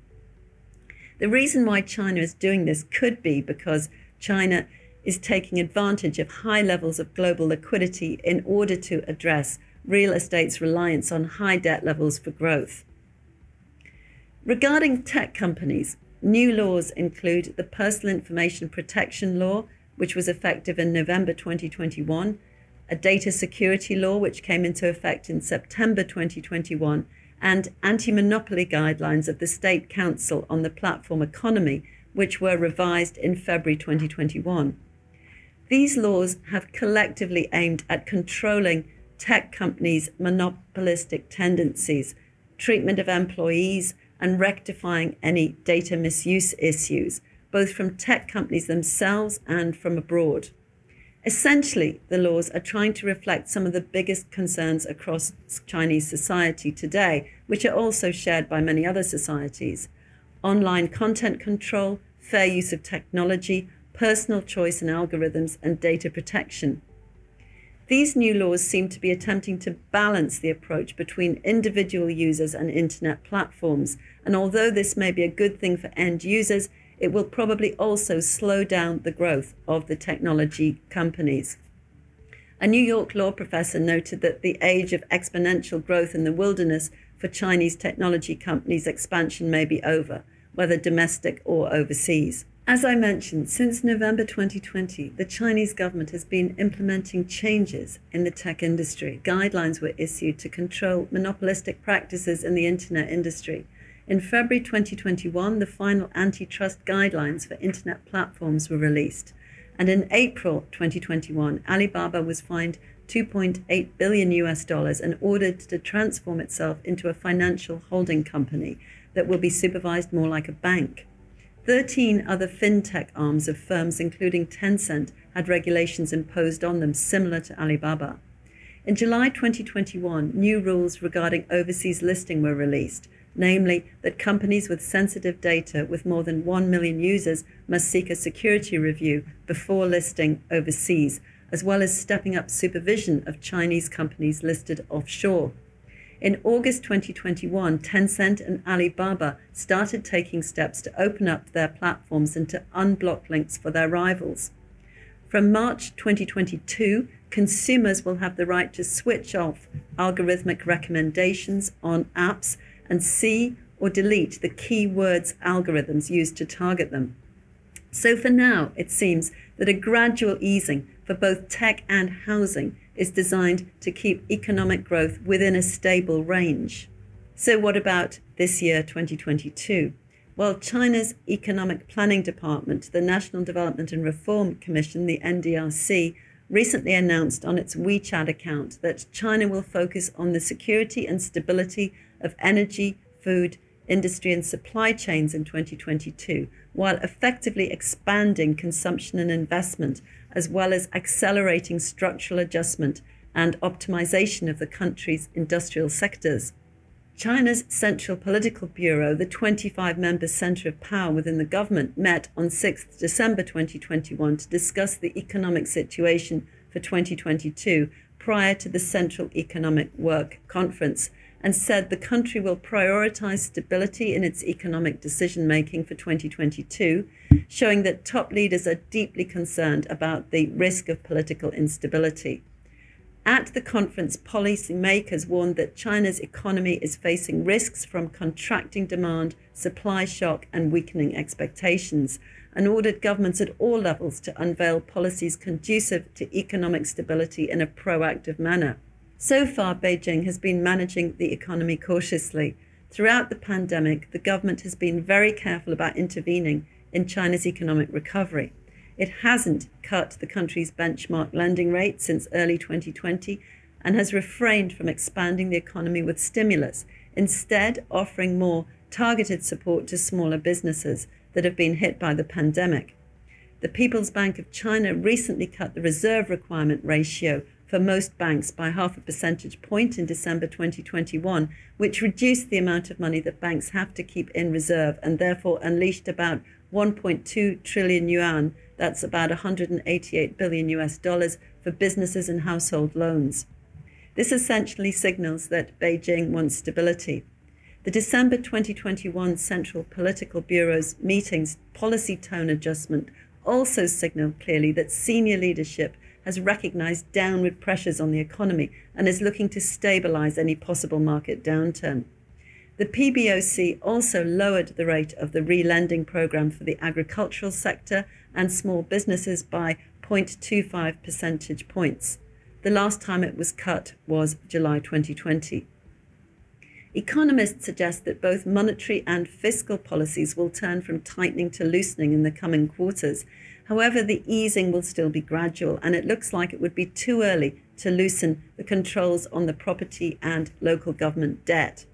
The reason why China is doing this could be because China is taking advantage of high levels of global liquidity in order to address real estate's reliance on high debt levels for growth. Regarding tech companies, New laws include the Personal Information Protection Law, which was effective in November 2021, a data security law, which came into effect in September 2021, and anti monopoly guidelines of the State Council on the Platform Economy, which were revised in February 2021. These laws have collectively aimed at controlling tech companies' monopolistic tendencies, treatment of employees, and rectifying any data misuse issues, both from tech companies themselves and from abroad. Essentially, the laws are trying to reflect some of the biggest concerns across Chinese society today, which are also shared by many other societies online content control, fair use of technology, personal choice in algorithms, and data protection. These new laws seem to be attempting to balance the approach between individual users and internet platforms. And although this may be a good thing for end users, it will probably also slow down the growth of the technology companies. A New York law professor noted that the age of exponential growth in the wilderness for Chinese technology companies' expansion may be over, whether domestic or overseas. As I mentioned, since November 2020, the Chinese government has been implementing changes in the tech industry. Guidelines were issued to control monopolistic practices in the internet industry. In February 2021, the final antitrust guidelines for internet platforms were released. And in April 2021, Alibaba was fined 2.8 billion US dollars and ordered to transform itself into a financial holding company that will be supervised more like a bank. 13 other fintech arms of firms, including Tencent, had regulations imposed on them similar to Alibaba. In July 2021, new rules regarding overseas listing were released, namely that companies with sensitive data with more than 1 million users must seek a security review before listing overseas, as well as stepping up supervision of Chinese companies listed offshore. In August 2021, Tencent and Alibaba started taking steps to open up their platforms and to unblock links for their rivals. From March 2022, consumers will have the right to switch off algorithmic recommendations on apps and see or delete the keywords algorithms used to target them. So, for now, it seems that a gradual easing for both tech and housing is designed to keep economic growth within a stable range. So, what about this year, 2022? Well, China's Economic Planning Department, the National Development and Reform Commission, the NDRC, recently announced on its WeChat account that China will focus on the security and stability of energy, food, industry, and supply chains in 2022, while effectively expanding consumption and investment as well as accelerating structural adjustment and optimization of the country's industrial sectors. China's Central Political Bureau, the 25 member center of power within the government, met on 6 December 2021 to discuss the economic situation for 2022 prior to the Central Economic Work Conference and said the country will prioritize stability in its economic decision making for 2022, showing that top leaders are deeply concerned about the risk of political instability. At the conference, policymakers warned that China's economy is facing risks from contracting demand, supply shock, and weakening expectations, and ordered governments at all levels to unveil policies conducive to economic stability in a proactive manner. So far, Beijing has been managing the economy cautiously. Throughout the pandemic, the government has been very careful about intervening in China's economic recovery. It hasn't cut the country's benchmark lending rate since early 2020 and has refrained from expanding the economy with stimulus, instead, offering more targeted support to smaller businesses that have been hit by the pandemic. The People's Bank of China recently cut the reserve requirement ratio for most banks by half a percentage point in December 2021, which reduced the amount of money that banks have to keep in reserve and therefore unleashed about 1.2 trillion yuan, that's about 188 billion US dollars, for businesses and household loans. This essentially signals that Beijing wants stability. The December 2021 Central Political Bureau's meetings policy tone adjustment also signaled clearly that senior leadership has recognized downward pressures on the economy and is looking to stabilize any possible market downturn. The PBOC also lowered the rate of the re-lending program for the agricultural sector and small businesses by 0.25 percentage points. The last time it was cut was July 2020. Economists suggest that both monetary and fiscal policies will turn from tightening to loosening in the coming quarters, However, the easing will still be gradual, and it looks like it would be too early to loosen the controls on the property and local government debt.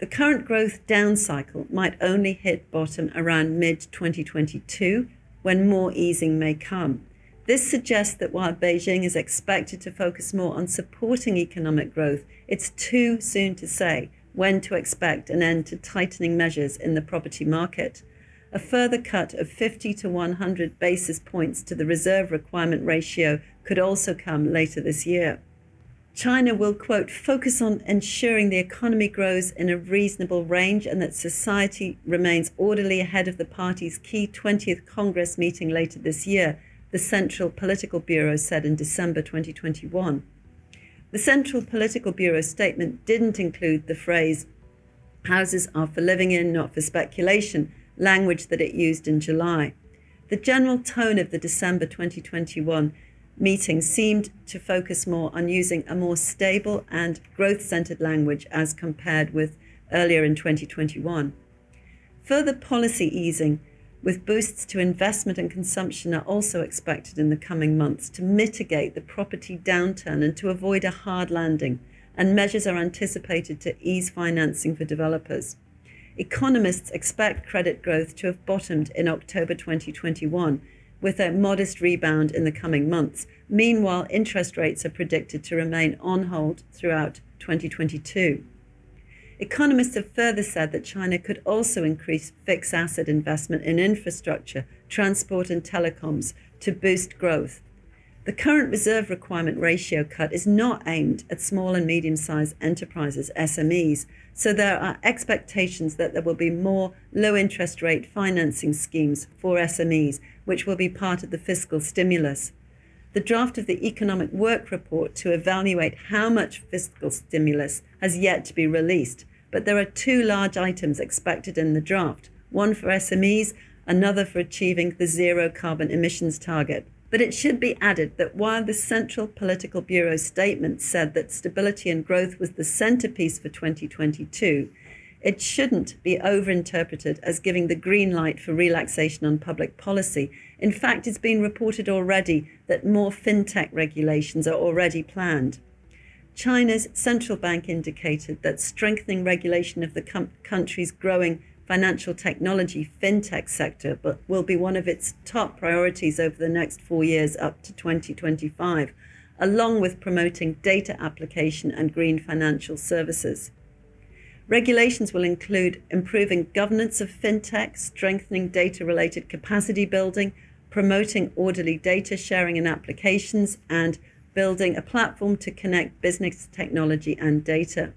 The current growth down cycle might only hit bottom around mid 2022 when more easing may come. This suggests that while Beijing is expected to focus more on supporting economic growth, it's too soon to say when to expect an end to tightening measures in the property market. A further cut of 50 to 100 basis points to the reserve requirement ratio could also come later this year. China will, quote, focus on ensuring the economy grows in a reasonable range and that society remains orderly ahead of the party's key 20th Congress meeting later this year, the Central Political Bureau said in December 2021. The Central Political Bureau statement didn't include the phrase, houses are for living in, not for speculation, language that it used in July. The general tone of the December 2021 meeting seemed to focus more on using a more stable and growth centered language as compared with earlier in 2021. Further policy easing with boosts to investment and consumption are also expected in the coming months to mitigate the property downturn and to avoid a hard landing, and measures are anticipated to ease financing for developers. Economists expect credit growth to have bottomed in October 2021, with a modest rebound in the coming months. Meanwhile, interest rates are predicted to remain on hold throughout 2022. Economists have further said that China could also increase fixed asset investment in infrastructure, transport, and telecoms to boost growth. The current reserve requirement ratio cut is not aimed at small and medium sized enterprises, SMEs, so there are expectations that there will be more low interest rate financing schemes for SMEs, which will be part of the fiscal stimulus. The draft of the Economic Work Report to evaluate how much fiscal stimulus has yet to be released, but there are two large items expected in the draft one for SMEs, another for achieving the zero carbon emissions target. But it should be added that while the Central Political Bureau statement said that stability and growth was the centerpiece for 2022, it shouldn't be overinterpreted as giving the green light for relaxation on public policy. In fact, it's been reported already that more fintech regulations are already planned. China's central bank indicated that strengthening regulation of the com- country's growing financial technology fintech sector, but will be one of its top priorities over the next four years up to 2025, along with promoting data application and green financial services. Regulations will include improving governance of fintech, strengthening data related capacity building, promoting orderly data sharing and applications, and building a platform to connect business technology and data.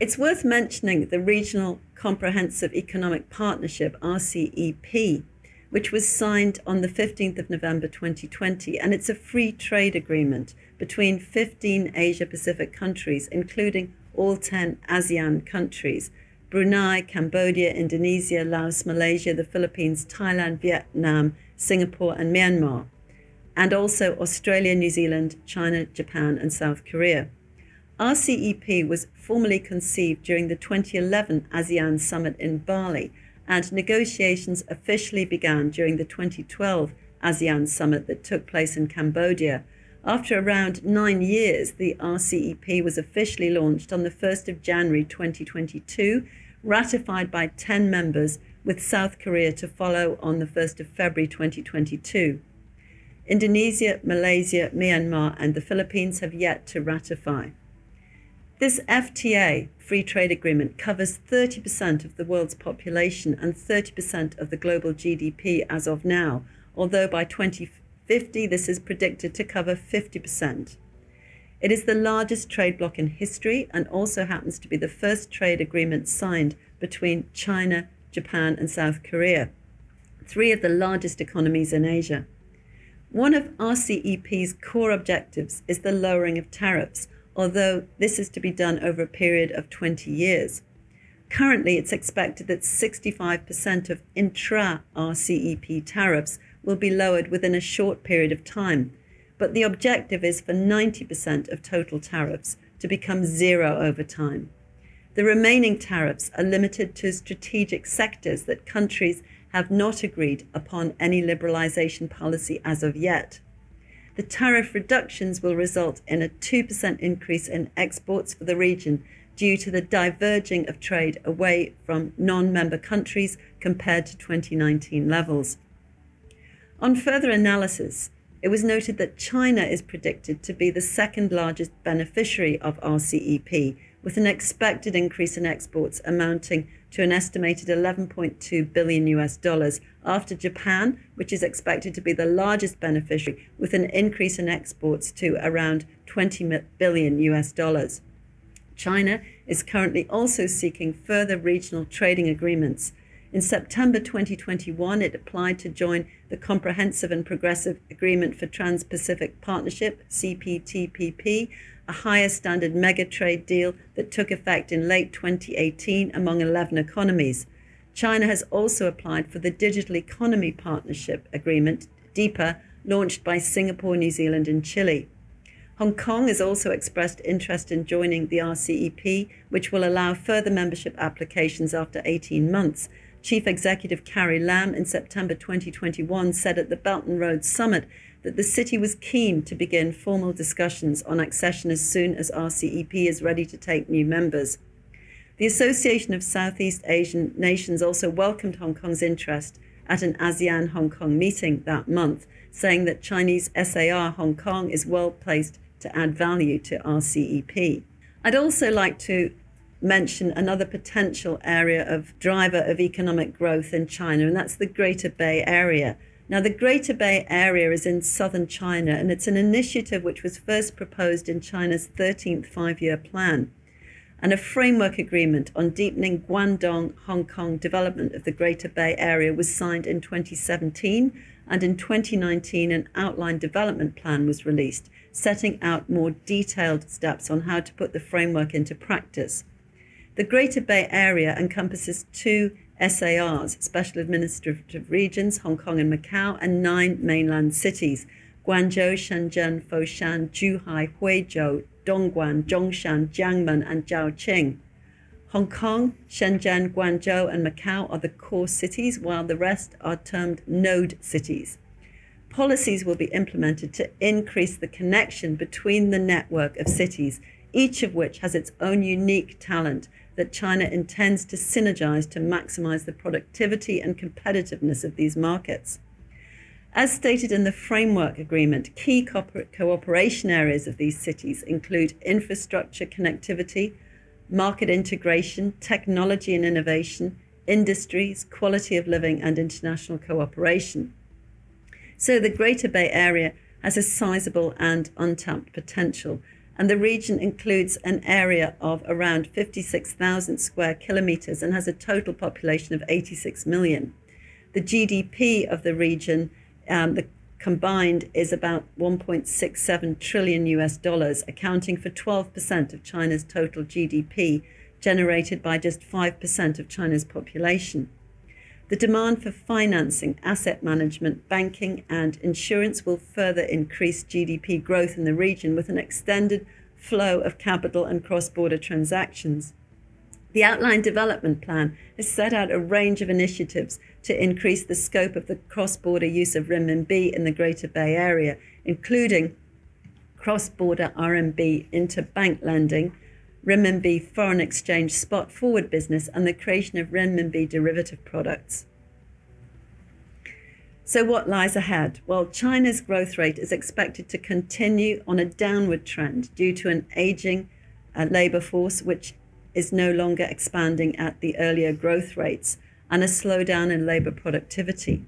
It's worth mentioning the Regional Comprehensive Economic Partnership, RCEP, which was signed on the 15th of November 2020, and it's a free trade agreement between 15 Asia Pacific countries, including all 10 ASEAN countries Brunei, Cambodia, Indonesia, Laos, Malaysia, the Philippines, Thailand, Vietnam, Singapore, and Myanmar, and also Australia, New Zealand, China, Japan, and South Korea. RCEP was formally conceived during the 2011 ASEAN summit in Bali, and negotiations officially began during the 2012 ASEAN summit that took place in Cambodia after around nine years, the RCEP was officially launched on the 1st of January 2022, ratified by 10 members, with South Korea to follow on the 1st of February 2022. Indonesia, Malaysia, Myanmar, and the Philippines have yet to ratify. This FTA, Free Trade Agreement, covers 30% of the world's population and 30% of the global GDP as of now, although by 2050, this is predicted to cover 50%. It is the largest trade bloc in history and also happens to be the first trade agreement signed between China, Japan, and South Korea, three of the largest economies in Asia. One of RCEP's core objectives is the lowering of tariffs, although this is to be done over a period of 20 years. Currently, it's expected that 65% of intra RCEP tariffs will be lowered within a short period of time, but the objective is for 90% of total tariffs to become zero over time. The remaining tariffs are limited to strategic sectors that countries have not agreed upon any liberalization policy as of yet. The tariff reductions will result in a 2% increase in exports for the region due to the diverging of trade away from non member countries compared to 2019 levels. On further analysis, it was noted that China is predicted to be the second largest beneficiary of RCEP, with an expected increase in exports amounting to an estimated 11.2 billion US dollars, after Japan, which is expected to be the largest beneficiary, with an increase in exports to around 20 billion US dollars. China is currently also seeking further regional trading agreements in September 2021, it applied to join the Comprehensive and Progressive Agreement for Trans Pacific Partnership, CPTPP, a higher standard mega trade deal that took effect in late 2018 among 11 economies. China has also applied for the Digital Economy Partnership Agreement, DEPA, launched by Singapore, New Zealand, and Chile. Hong Kong has also expressed interest in joining the RCEP, which will allow further membership applications after 18 months Chief Executive Carrie Lam in September 2021 said at the Belt and Road Summit that the city was keen to begin formal discussions on accession as soon as RCEP is ready to take new members. The Association of Southeast Asian Nations also welcomed Hong Kong's interest at an ASEAN Hong Kong meeting that month, saying that Chinese SAR Hong Kong is well placed to add value to RCEP. I'd also like to mention another potential area of driver of economic growth in China, and that's the Greater Bay Area. Now, the Greater Bay Area is in southern China, and it's an initiative which was first proposed in China's 13th five year plan. And a framework agreement on deepening Guangdong Hong Kong development of the Greater Bay Area was signed in 2017, and in 2019, an outline development plan was released, setting out more detailed steps on how to put the framework into practice. The Greater Bay Area encompasses two SARs, Special Administrative Regions, Hong Kong and Macau, and nine mainland cities Guangzhou, Shenzhen, Foshan, Zhuhai, Huizhou, Dongguan, Zhongshan, Jiangmen, and Zhaoqing. Hong Kong, Shenzhen, Guangzhou, and Macau are the core cities, while the rest are termed node cities. Policies will be implemented to increase the connection between the network of cities, each of which has its own unique talent that China intends to synergize to maximize the productivity and competitiveness of these markets. As stated in the framework agreement, key cooperation areas of these cities include infrastructure connectivity, market integration, technology and innovation, industries, quality of living, and international cooperation. So the Greater Bay Area has a sizable and untapped potential, and the region includes an area of around 56,000 square kilometers and has a total population of 86 million. The GDP of the region, um, the combined, is about 1.67 trillion US dollars, accounting for 12% of China's total GDP, generated by just 5% of China's population. The demand for financing, asset management, banking, and insurance will further increase GDP growth in the region with an extended flow of capital and cross border transactions. The outline development plan has set out a range of initiatives to increase the scope of the cross border use of renminbi in the Greater Bay Area, including cross border RMB interbank lending, renminbi foreign exchange spot forward business, and the creation of renminbi derivative products. So, what lies ahead? Well, China's growth rate is expected to continue on a downward trend due to an aging uh, labor force, which is no longer expanding at the earlier growth rates, and a slowdown in labor productivity.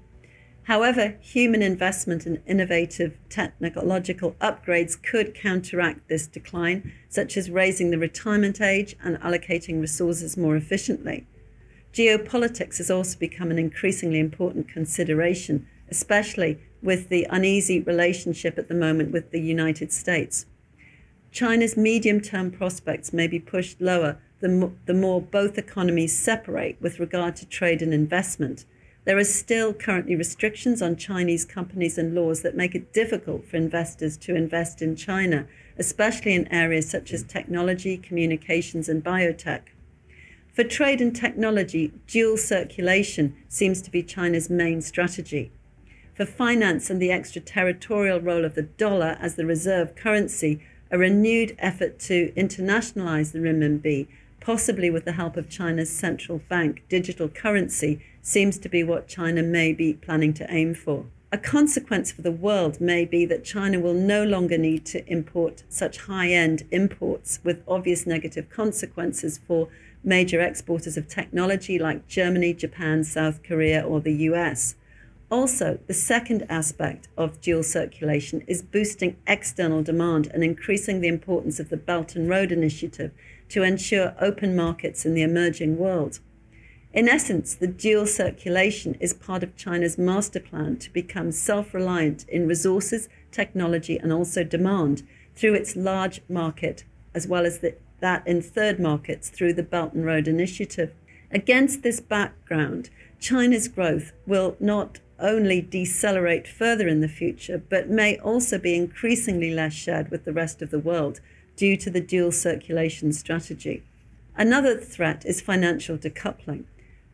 However, human investment in innovative technological upgrades could counteract this decline, such as raising the retirement age and allocating resources more efficiently. Geopolitics has also become an increasingly important consideration, especially with the uneasy relationship at the moment with the United States. China's medium term prospects may be pushed lower the, the more both economies separate with regard to trade and investment. There are still currently restrictions on Chinese companies and laws that make it difficult for investors to invest in China, especially in areas such as technology, communications, and biotech. For trade and technology, dual circulation seems to be China's main strategy. For finance and the extraterritorial role of the dollar as the reserve currency, a renewed effort to internationalize the renminbi, possibly with the help of China's central bank digital currency, seems to be what China may be planning to aim for. A consequence for the world may be that China will no longer need to import such high end imports with obvious negative consequences for major exporters of technology like Germany, Japan, South Korea, or the US. Also, the second aspect of dual circulation is boosting external demand and increasing the importance of the Belt and Road Initiative to ensure open markets in the emerging world. In essence, the dual circulation is part of China's master plan to become self reliant in resources, technology, and also demand through its large market, as well as the that in third markets through the Belt and Road Initiative. Against this background, China's growth will not only decelerate further in the future, but may also be increasingly less shared with the rest of the world due to the dual circulation strategy. Another threat is financial decoupling.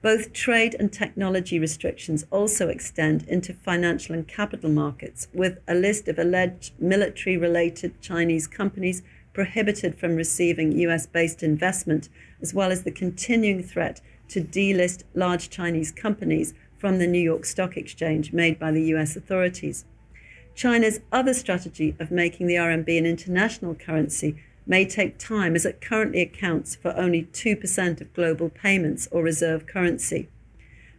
Both trade and technology restrictions also extend into financial and capital markets, with a list of alleged military related Chinese companies prohibited from receiving US based investment, as well as the continuing threat to delist large Chinese companies from the New York Stock Exchange made by the US authorities. China's other strategy of making the RMB an international currency may take time as it currently accounts for only 2% of global payments or reserve currency.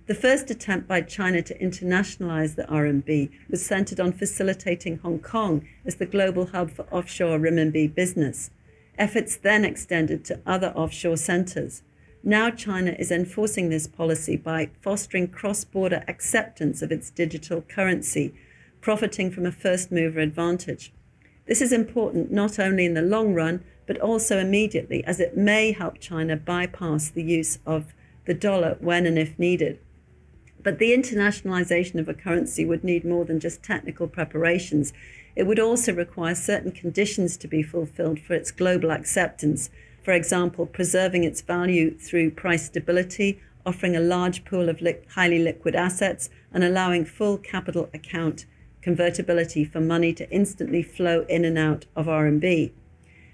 The first attempt by China to internationalize the RMB was centered on facilitating Hong Kong as the global hub for offshore renminbi business. Efforts then extended to other offshore centers. Now China is enforcing this policy by fostering cross border acceptance of its digital currency, profiting from a first mover advantage. This is important not only in the long run, but also immediately, as it may help China bypass the use of the dollar when and if needed. But the internationalization of a currency would need more than just technical preparations. It would also require certain conditions to be fulfilled for its global acceptance. For example, preserving its value through price stability, offering a large pool of li- highly liquid assets, and allowing full capital account convertibility for money to instantly flow in and out of RMB.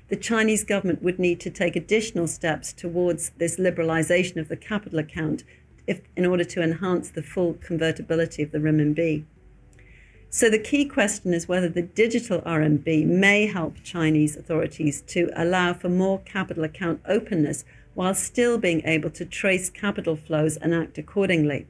The Chinese government would need to take additional steps towards this liberalization of the capital account if, in order to enhance the full convertibility of the renminbi. So the key question is whether the digital RMB may help Chinese authorities to allow for more capital account openness while still being able to trace capital flows and act accordingly.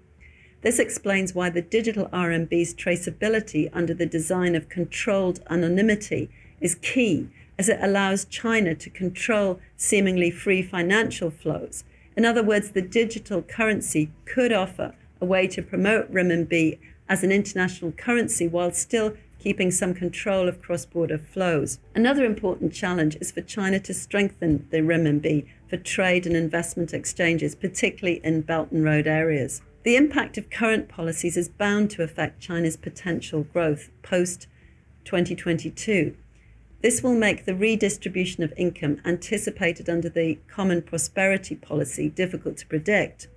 This explains why the digital RMB's traceability under the design of controlled anonymity is key, as it allows China to control seemingly free financial flows. In other words, the digital currency could offer a way to promote renminbi as an international currency while still keeping some control of cross border flows. Another important challenge is for China to strengthen the renminbi for trade and investment exchanges, particularly in Belt and Road areas. The impact of current policies is bound to affect China's potential growth post 2022. This will make the redistribution of income anticipated under the Common Prosperity Policy difficult to predict.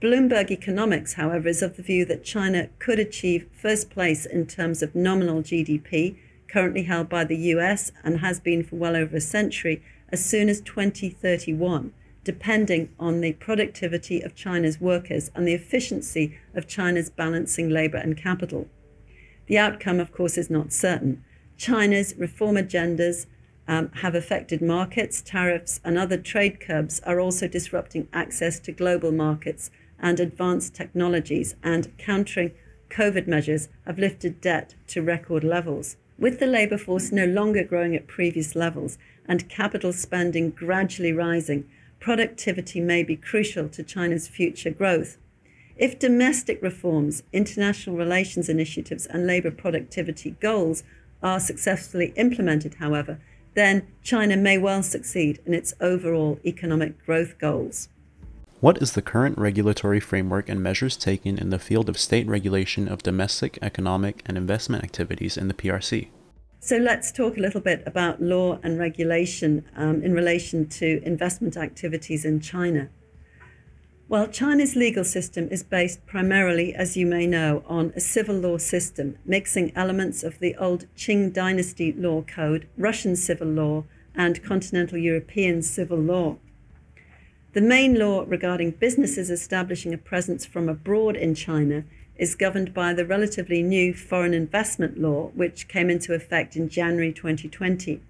Bloomberg Economics, however, is of the view that China could achieve first place in terms of nominal GDP, currently held by the US and has been for well over a century, as soon as 2031, depending on the productivity of China's workers and the efficiency of China's balancing labor and capital. The outcome, of course, is not certain. China's reform agendas um, have affected markets, tariffs, and other trade curbs are also disrupting access to global markets and advanced technologies and countering COVID measures have lifted debt to record levels. With the labour force no longer growing at previous levels and capital spending gradually rising, productivity may be crucial to China's future growth. If domestic reforms, international relations initiatives, and labour productivity goals are successfully implemented, however, then China may well succeed in its overall economic growth goals. What is the current regulatory framework and measures taken in the field of state regulation of domestic, economic, and investment activities in the PRC? So let's talk a little bit about law and regulation um, in relation to investment activities in China. Well, China's legal system is based primarily, as you may know, on a civil law system, mixing elements of the old Qing dynasty law code, Russian civil law, and continental European civil law. The main law regarding businesses establishing a presence from abroad in China is governed by the relatively new foreign investment law, which came into effect in January 2020.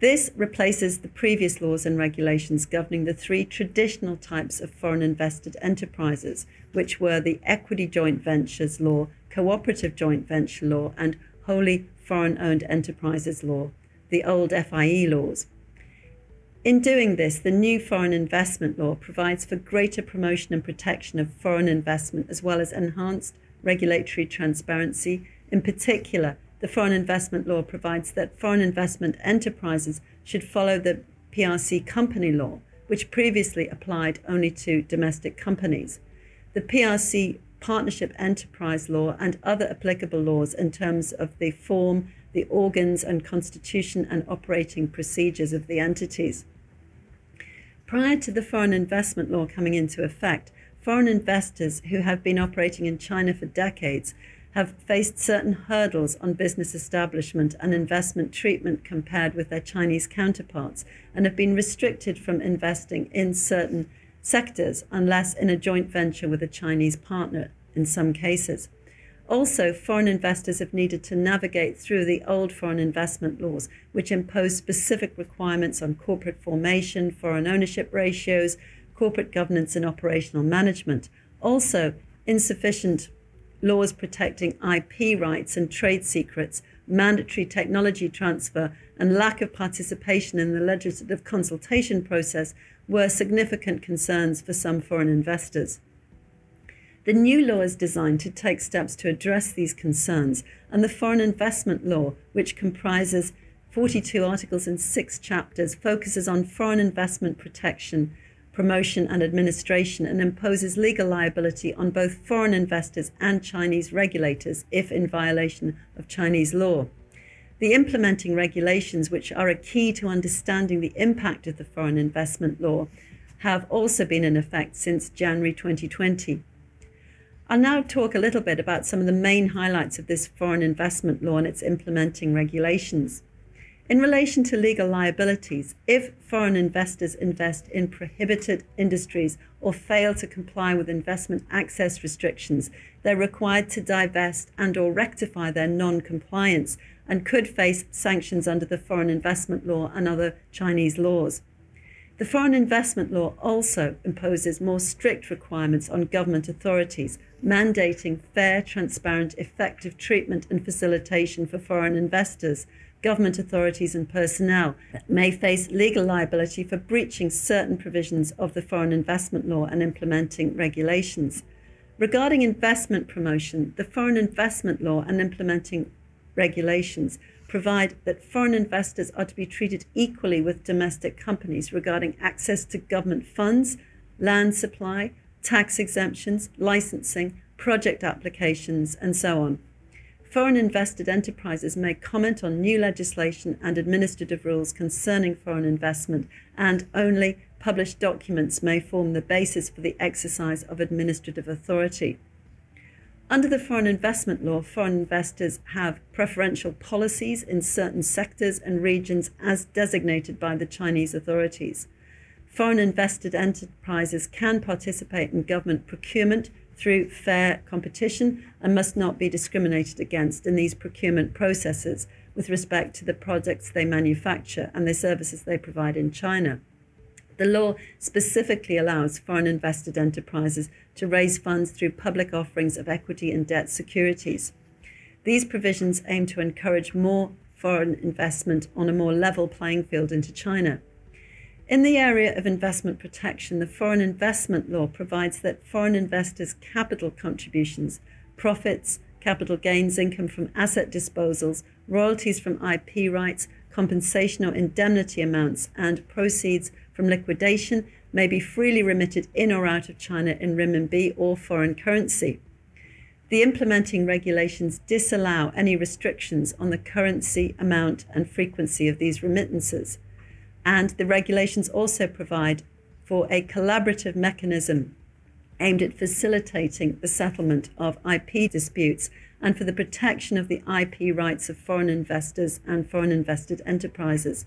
This replaces the previous laws and regulations governing the three traditional types of foreign invested enterprises, which were the equity joint ventures law, cooperative joint venture law, and wholly foreign owned enterprises law, the old FIE laws. In doing this, the new foreign investment law provides for greater promotion and protection of foreign investment as well as enhanced regulatory transparency. In particular, the foreign investment law provides that foreign investment enterprises should follow the PRC company law, which previously applied only to domestic companies. The PRC partnership enterprise law and other applicable laws in terms of the form, the organs and constitution and operating procedures of the entities. Prior to the foreign investment law coming into effect, foreign investors who have been operating in China for decades have faced certain hurdles on business establishment and investment treatment compared with their Chinese counterparts and have been restricted from investing in certain sectors unless in a joint venture with a Chinese partner in some cases. Also, foreign investors have needed to navigate through the old foreign investment laws, which impose specific requirements on corporate formation, foreign ownership ratios, corporate governance, and operational management. Also, insufficient laws protecting IP rights and trade secrets, mandatory technology transfer, and lack of participation in the legislative consultation process were significant concerns for some foreign investors. The new law is designed to take steps to address these concerns, and the Foreign Investment Law, which comprises 42 articles and six chapters, focuses on foreign investment protection, promotion, and administration, and imposes legal liability on both foreign investors and Chinese regulators if in violation of Chinese law. The implementing regulations, which are a key to understanding the impact of the foreign investment law, have also been in effect since January 2020. I'll now talk a little bit about some of the main highlights of this foreign investment law and its implementing regulations. In relation to legal liabilities, if foreign investors invest in prohibited industries or fail to comply with investment access restrictions, they're required to divest and or rectify their non-compliance and could face sanctions under the foreign investment law and other Chinese laws. The foreign investment law also imposes more strict requirements on government authorities, mandating fair, transparent, effective treatment and facilitation for foreign investors government authorities and personnel may face legal liability for breaching certain provisions of the foreign investment law and implementing regulations. Regarding investment promotion, the foreign investment law and implementing regulations provide that foreign investors are to be treated equally with domestic companies regarding access to government funds, land supply, tax exemptions, licensing, project applications, and so on foreign invested enterprises may comment on new legislation and administrative rules concerning foreign investment, and only published documents may form the basis for the exercise of administrative authority. Under the foreign investment law, foreign investors have preferential policies in certain sectors and regions as designated by the Chinese authorities. Foreign invested enterprises can participate in government procurement, through fair competition and must not be discriminated against in these procurement processes with respect to the products they manufacture and the services they provide in China. The law specifically allows foreign invested enterprises to raise funds through public offerings of equity and debt securities. These provisions aim to encourage more foreign investment on a more level playing field into China. In the area of investment protection, the Foreign Investment Law provides that foreign investors' capital contributions, profits, capital gains, income from asset disposals, royalties from IP rights, compensation or indemnity amounts, and proceeds from liquidation may be freely remitted in or out of China in renminbi or foreign currency. The implementing regulations disallow any restrictions on the currency, amount, and frequency of these remittances. And the regulations also provide for a collaborative mechanism aimed at facilitating the settlement of IP disputes and for the protection of the IP rights of foreign investors and foreign invested enterprises.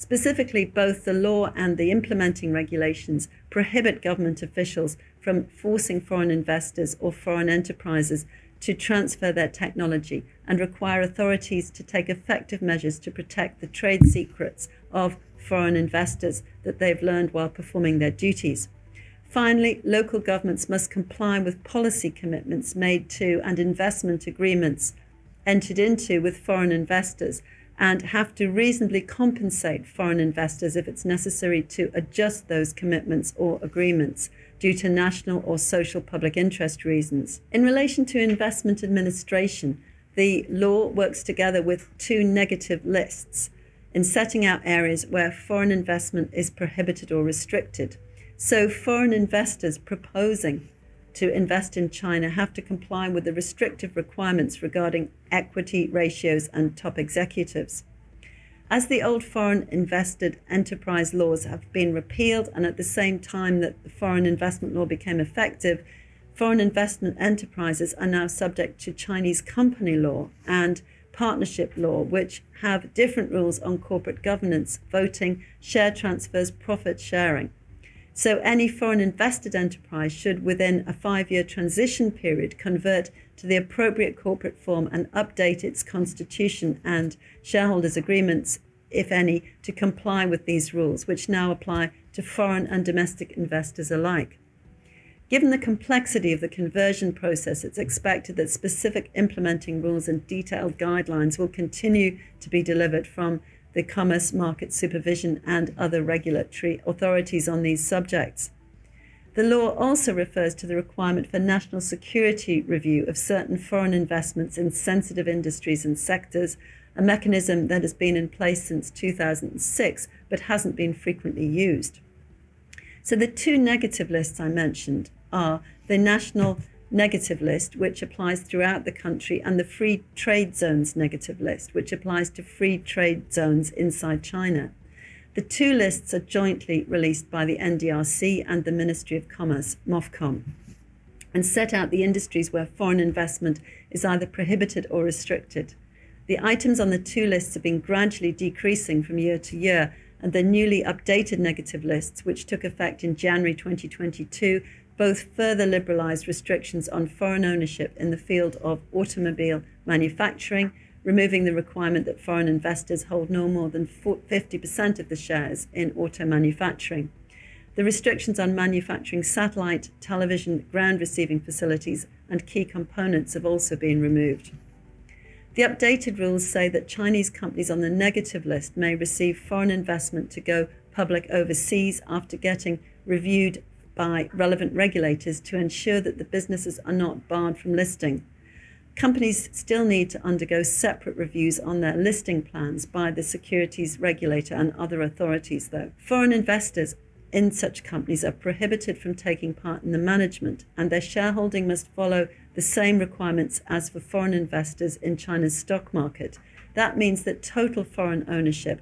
Specifically, both the law and the implementing regulations prohibit government officials from forcing foreign investors or foreign enterprises to transfer their technology and require authorities to take effective measures to protect the trade secrets of foreign investors that they've learned while performing their duties. Finally, local governments must comply with policy commitments made to and investment agreements entered into with foreign investors and have to reasonably compensate foreign investors if it's necessary to adjust those commitments or agreements due to national or social public interest reasons. In relation to investment administration, the law works together with two negative lists in setting out areas where foreign investment is prohibited or restricted. So, foreign investors proposing to invest in China have to comply with the restrictive requirements regarding equity ratios and top executives. As the old foreign invested enterprise laws have been repealed, and at the same time that the foreign investment law became effective, foreign investment enterprises are now subject to Chinese company law and partnership law, which have different rules on corporate governance, voting, share transfers, profit sharing. So, any foreign invested enterprise should, within a five year transition period, convert to the appropriate corporate form and update its constitution and shareholders' agreements, if any, to comply with these rules, which now apply to foreign and domestic investors alike. Given the complexity of the conversion process, it's expected that specific implementing rules and detailed guidelines will continue to be delivered from the Commerce Market Supervision and other regulatory authorities on these subjects. The law also refers to the requirement for national security review of certain foreign investments in sensitive industries and sectors, a mechanism that has been in place since 2006 but hasn't been frequently used. So, the two negative lists I mentioned are the national negative list, which applies throughout the country, and the free trade zones negative list, which applies to free trade zones inside China. The two lists are jointly released by the NDRC and the Ministry of Commerce, MOFCOM, and set out the industries where foreign investment is either prohibited or restricted. The items on the two lists have been gradually decreasing from year to year, and the newly updated negative lists, which took effect in January 2022, both further liberalized restrictions on foreign ownership in the field of automobile manufacturing, removing the requirement that foreign investors hold no more than 50% of the shares in auto manufacturing. The restrictions on manufacturing satellite, television, ground receiving facilities, and key components have also been removed. The updated rules say that Chinese companies on the negative list may receive foreign investment to go public overseas after getting reviewed by relevant regulators to ensure that the businesses are not barred from listing. Companies still need to undergo separate reviews on their listing plans by the securities regulator and other authorities, though. Foreign investors in such companies are prohibited from taking part in the management, and their shareholding must follow the same requirements as for foreign investors in China's stock market. That means that total foreign ownership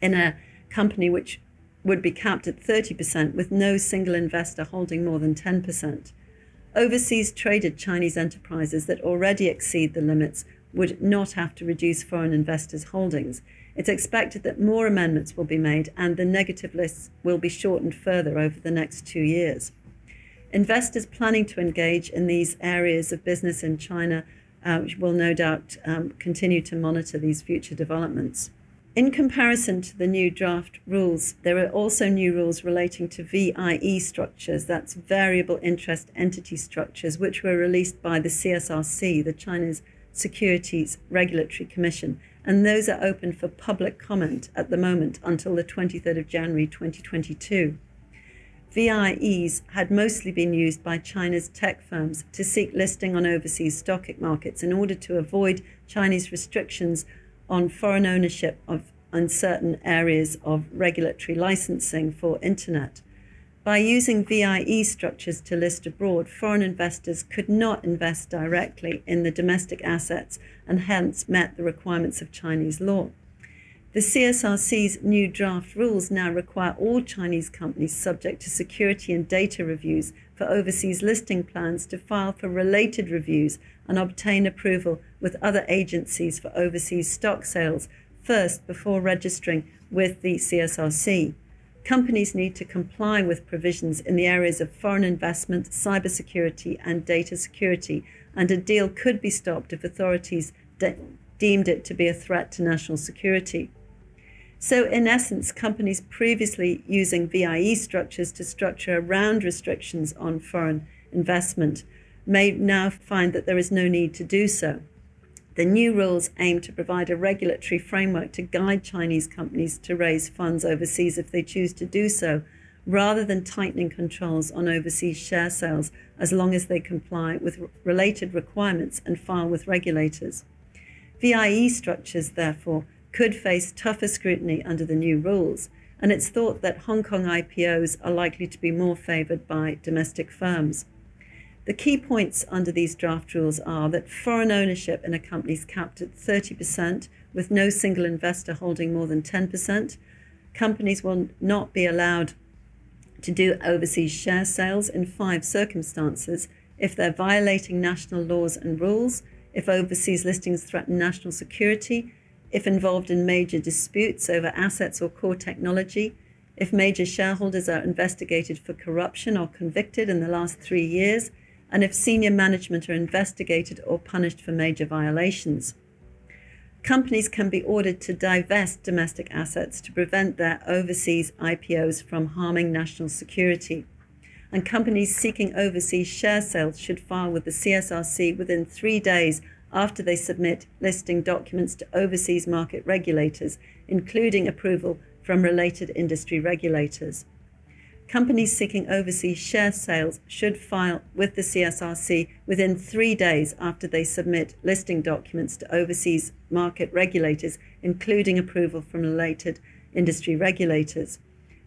in a company which would be capped at 30% with no single investor holding more than 10%. Overseas traded Chinese enterprises that already exceed the limits would not have to reduce foreign investors' holdings. It's expected that more amendments will be made and the negative lists will be shortened further over the next two years. Investors planning to engage in these areas of business in China uh, will no doubt um, continue to monitor these future developments. In comparison to the new draft rules, there are also new rules relating to VIE structures, that's variable interest entity structures, which were released by the CSRC, the China's Securities Regulatory Commission, and those are open for public comment at the moment until the 23rd of January 2022. VIEs had mostly been used by China's tech firms to seek listing on overseas stock markets in order to avoid Chinese restrictions on foreign ownership of uncertain areas of regulatory licensing for internet. By using VIE structures to list abroad, foreign investors could not invest directly in the domestic assets and hence met the requirements of Chinese law. The CSRC's new draft rules now require all Chinese companies subject to security and data reviews for overseas listing plans to file for related reviews and obtain approval with other agencies for overseas stock sales first before registering with the CSRC. Companies need to comply with provisions in the areas of foreign investment, cybersecurity, and data security, and a deal could be stopped if authorities de- deemed it to be a threat to national security. So, in essence, companies previously using VIE structures to structure around restrictions on foreign investment may now find that there is no need to do so. The new rules aim to provide a regulatory framework to guide Chinese companies to raise funds overseas if they choose to do so, rather than tightening controls on overseas share sales as long as they comply with related requirements and file with regulators. VIE structures, therefore, could face tougher scrutiny under the new rules, and it's thought that Hong Kong IPOs are likely to be more favoured by domestic firms. The key points under these draft rules are that foreign ownership in a company is capped at 30%, with no single investor holding more than 10%. Companies will not be allowed to do overseas share sales in five circumstances if they're violating national laws and rules, if overseas listings threaten national security, if involved in major disputes over assets or core technology, if major shareholders are investigated for corruption or convicted in the last three years, and if senior management are investigated or punished for major violations. Companies can be ordered to divest domestic assets to prevent their overseas IPOs from harming national security. And companies seeking overseas share sales should file with the CSRC within three days after they submit listing documents to overseas market regulators, including approval from related industry regulators. Companies seeking overseas share sales should file with the CSRC within three days after they submit listing documents to overseas market regulators, including approval from related industry regulators.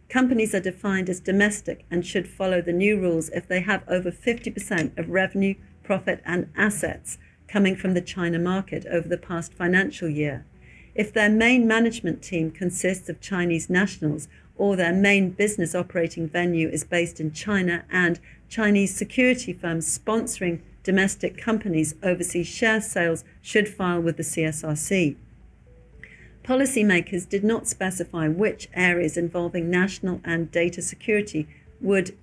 Companies are defined as domestic and should follow the new rules if they have over 50% of revenue, profit, and assets coming from the China market over the past financial year. If their main management team consists of Chinese nationals or their main business operating venue is based in China and Chinese security firms sponsoring domestic companies' overseas share sales should file with the CSRC. Policymakers did not specify which areas involving national and data security would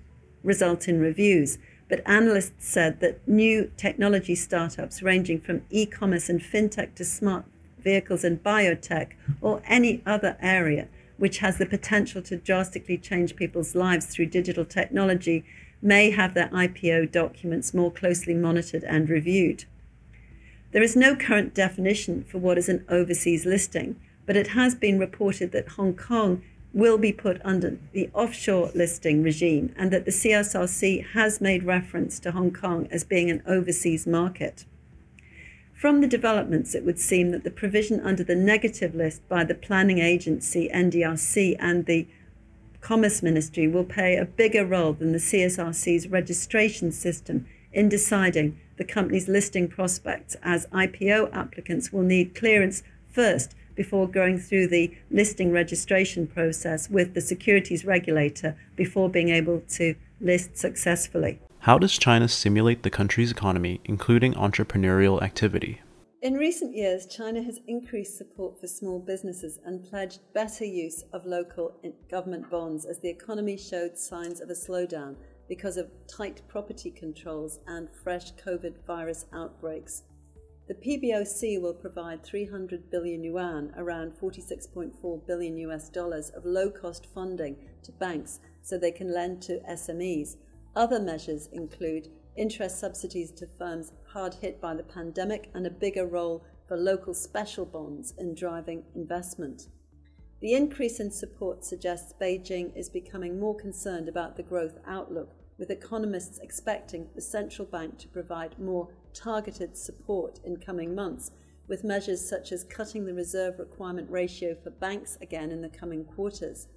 result in reviews, but analysts said that new technology startups ranging from e commerce and fintech to smart vehicles and biotech or any other area which has the potential to drastically change people's lives through digital technology may have their IPO documents more closely monitored and reviewed. There is no current definition for what is an overseas listing, but it has been reported that Hong Kong will be put under the offshore listing regime and that the CSRC has made reference to Hong Kong as being an overseas market. From the developments, it would seem that the provision under the negative list by the planning agency NDRC and the Commerce Ministry will play a bigger role than the CSRC's registration system in deciding the company's listing prospects, as IPO applicants will need clearance first before going through the listing registration process with the securities regulator before being able to list successfully. How does China stimulate the country's economy, including entrepreneurial activity? In recent years, China has increased support for small businesses and pledged better use of local government bonds as the economy showed signs of a slowdown because of tight property controls and fresh COVID virus outbreaks. The PBOC will provide 300 billion yuan, around 46.4 billion US dollars, of low cost funding to banks so they can lend to SMEs other measures include interest subsidies to firms hard hit by the pandemic and a bigger role for local special bonds in driving investment. The increase in support suggests Beijing is becoming more concerned about the growth outlook, with economists expecting the central bank to provide more targeted support in coming months, with measures such as cutting the reserve requirement ratio for banks again in the coming quarters.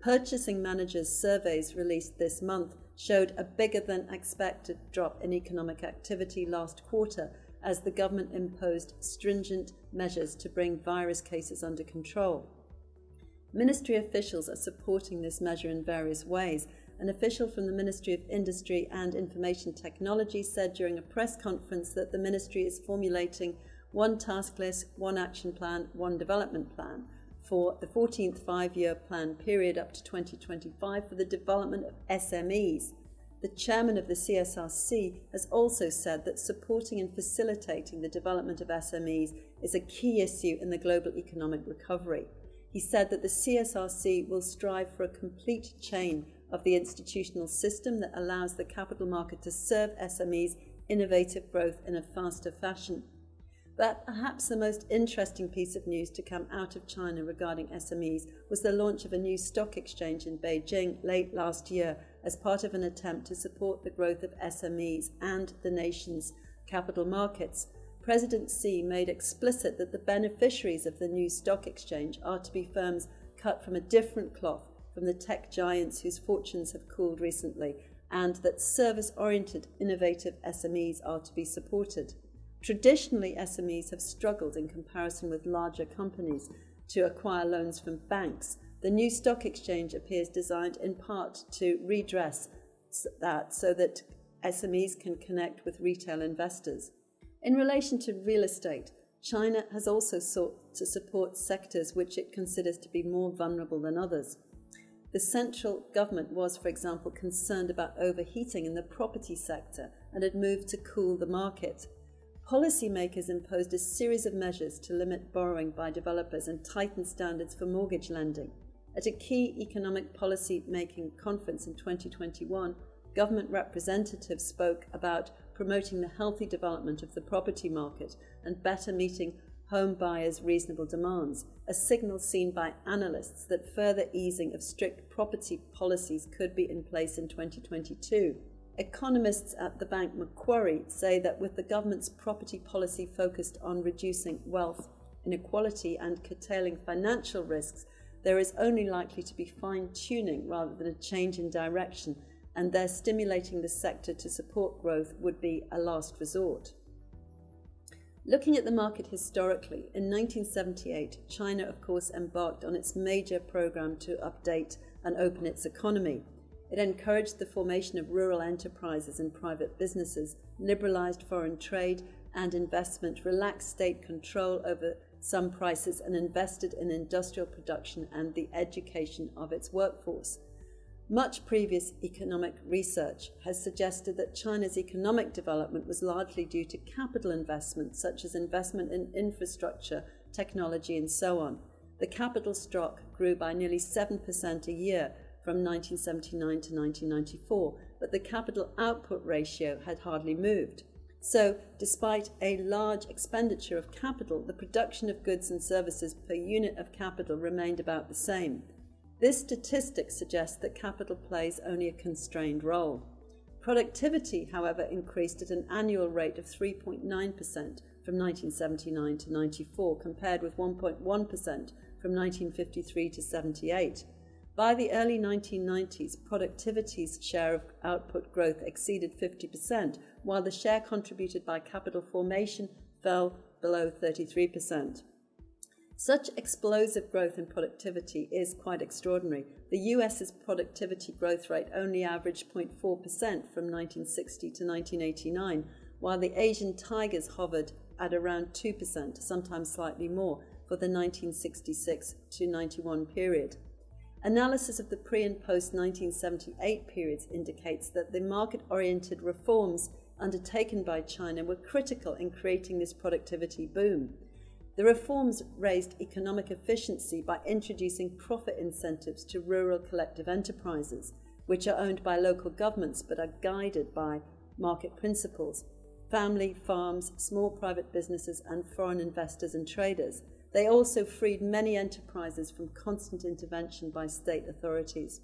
Purchasing managers' surveys released this month showed a bigger than expected drop in economic activity last quarter as the government imposed stringent measures to bring virus cases under control. Ministry officials are supporting this measure in various ways. An official from the Ministry of Industry and Information Technology said during a press conference that the ministry is formulating one task list, one action plan, one development plan for the 14th five year plan period up to 2025 for the development of SMEs. The chairman of the CSRC has also said that supporting and facilitating the development of SMEs is a key issue in the global economic recovery. He said that the CSRC will strive for a complete chain of the institutional system that allows the capital market to serve SMEs' innovative growth in a faster fashion. But perhaps the most interesting piece of news to come out of China regarding SMEs was the launch of a new stock exchange in Beijing late last year as part of an attempt to support the growth of SMEs and the nation's capital markets. President Xi made explicit that the beneficiaries of the new stock exchange are to be firms cut from a different cloth from the tech giants whose fortunes have cooled recently, and that service oriented, innovative SMEs are to be supported. Traditionally, SMEs have struggled in comparison with larger companies to acquire loans from banks. The new stock exchange appears designed in part to redress that so that SMEs can connect with retail investors. In relation to real estate, China has also sought to support sectors which it considers to be more vulnerable than others. The central government was, for example, concerned about overheating in the property sector and had moved to cool the market policymakers imposed a series of measures to limit borrowing by developers and tighten standards for mortgage lending. At a key economic policy making conference in 2021, government representatives spoke about promoting the healthy development of the property market and better meeting home buyers' reasonable demands, a signal seen by analysts that further easing of strict property policies could be in place in 2022. Economists at the bank Macquarie say that with the government's property policy focused on reducing wealth inequality and curtailing financial risks, there is only likely to be fine tuning rather than a change in direction, and their stimulating the sector to support growth would be a last resort. Looking at the market historically, in 1978, China, of course, embarked on its major program to update and open its economy. It encouraged the formation of rural enterprises and private businesses, liberalized foreign trade and investment, relaxed state control over some prices, and invested in industrial production and the education of its workforce. Much previous economic research has suggested that China's economic development was largely due to capital investment, such as investment in infrastructure, technology, and so on. The capital stock grew by nearly 7% a year from 1979 to 1994, but the capital output ratio had hardly moved. So, despite a large expenditure of capital, the production of goods and services per unit of capital remained about the same. This statistic suggests that capital plays only a constrained role. Productivity, however, increased at an annual rate of 3.9% from 1979 to 94, compared with 1.1% from 1953 to 78. By the early 1990s, productivity's share of output growth exceeded 50%, while the share contributed by capital formation fell below 33%. Such explosive growth in productivity is quite extraordinary. The US's productivity growth rate only averaged 0.4% from 1960 to 1989, while the Asian tigers hovered at around 2%, sometimes slightly more, for the 1966 to 91 period. Analysis of the pre and post 1978 periods indicates that the market oriented reforms undertaken by China were critical in creating this productivity boom. The reforms raised economic efficiency by introducing profit incentives to rural collective enterprises, which are owned by local governments but are guided by market principles, family, farms, small private businesses, and foreign investors and traders. They also freed many enterprises from constant intervention by state authorities.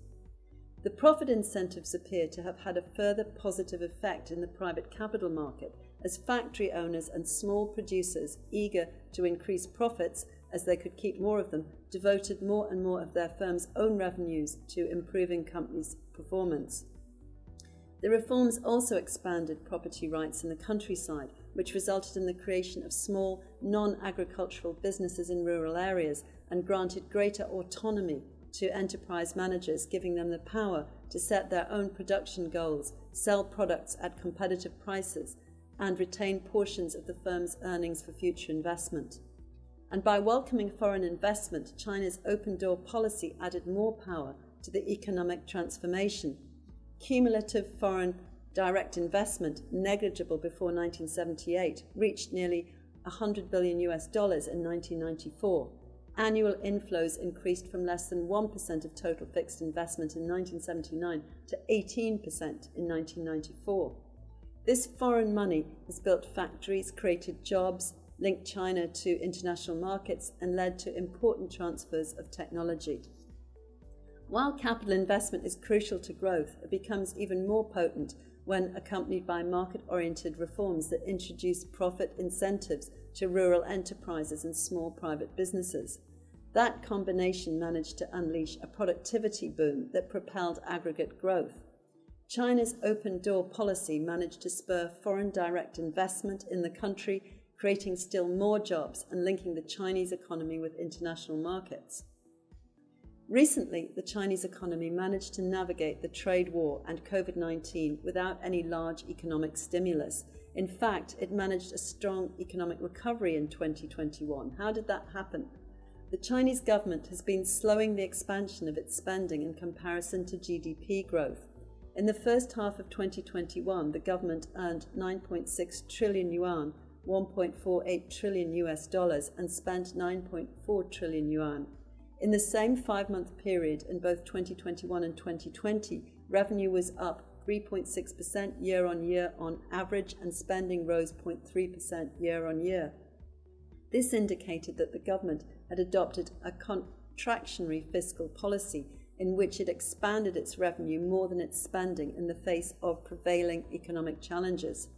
The profit incentives appear to have had a further positive effect in the private capital market as factory owners and small producers, eager to increase profits as they could keep more of them, devoted more and more of their firm's own revenues to improving companies' performance. The reforms also expanded property rights in the countryside, which resulted in the creation of small, non agricultural businesses in rural areas and granted greater autonomy to enterprise managers, giving them the power to set their own production goals, sell products at competitive prices, and retain portions of the firm's earnings for future investment. And by welcoming foreign investment, China's open door policy added more power to the economic transformation cumulative foreign direct investment, negligible before 1978, reached nearly 100 billion US dollars in 1994. Annual inflows increased from less than 1% of total fixed investment in 1979 to 18% in 1994. This foreign money has built factories, created jobs, linked China to international markets, and led to important transfers of technology. While capital investment is crucial to growth, it becomes even more potent when accompanied by market oriented reforms that introduce profit incentives to rural enterprises and small private businesses. That combination managed to unleash a productivity boom that propelled aggregate growth. China's open door policy managed to spur foreign direct investment in the country, creating still more jobs and linking the Chinese economy with international markets. Recently, the Chinese economy managed to navigate the trade war and COVID 19 without any large economic stimulus. In fact, it managed a strong economic recovery in 2021. How did that happen? The Chinese government has been slowing the expansion of its spending in comparison to GDP growth. In the first half of 2021, the government earned 9.6 trillion yuan, 1.48 trillion US dollars, and spent 9.4 trillion yuan. In the same five month period in both 2021 and 2020, revenue was up 3.6% year on year on average, and spending rose 0.3% year on year. This indicated that the government had adopted a contractionary fiscal policy in which it expanded its revenue more than its spending in the face of prevailing economic challenges.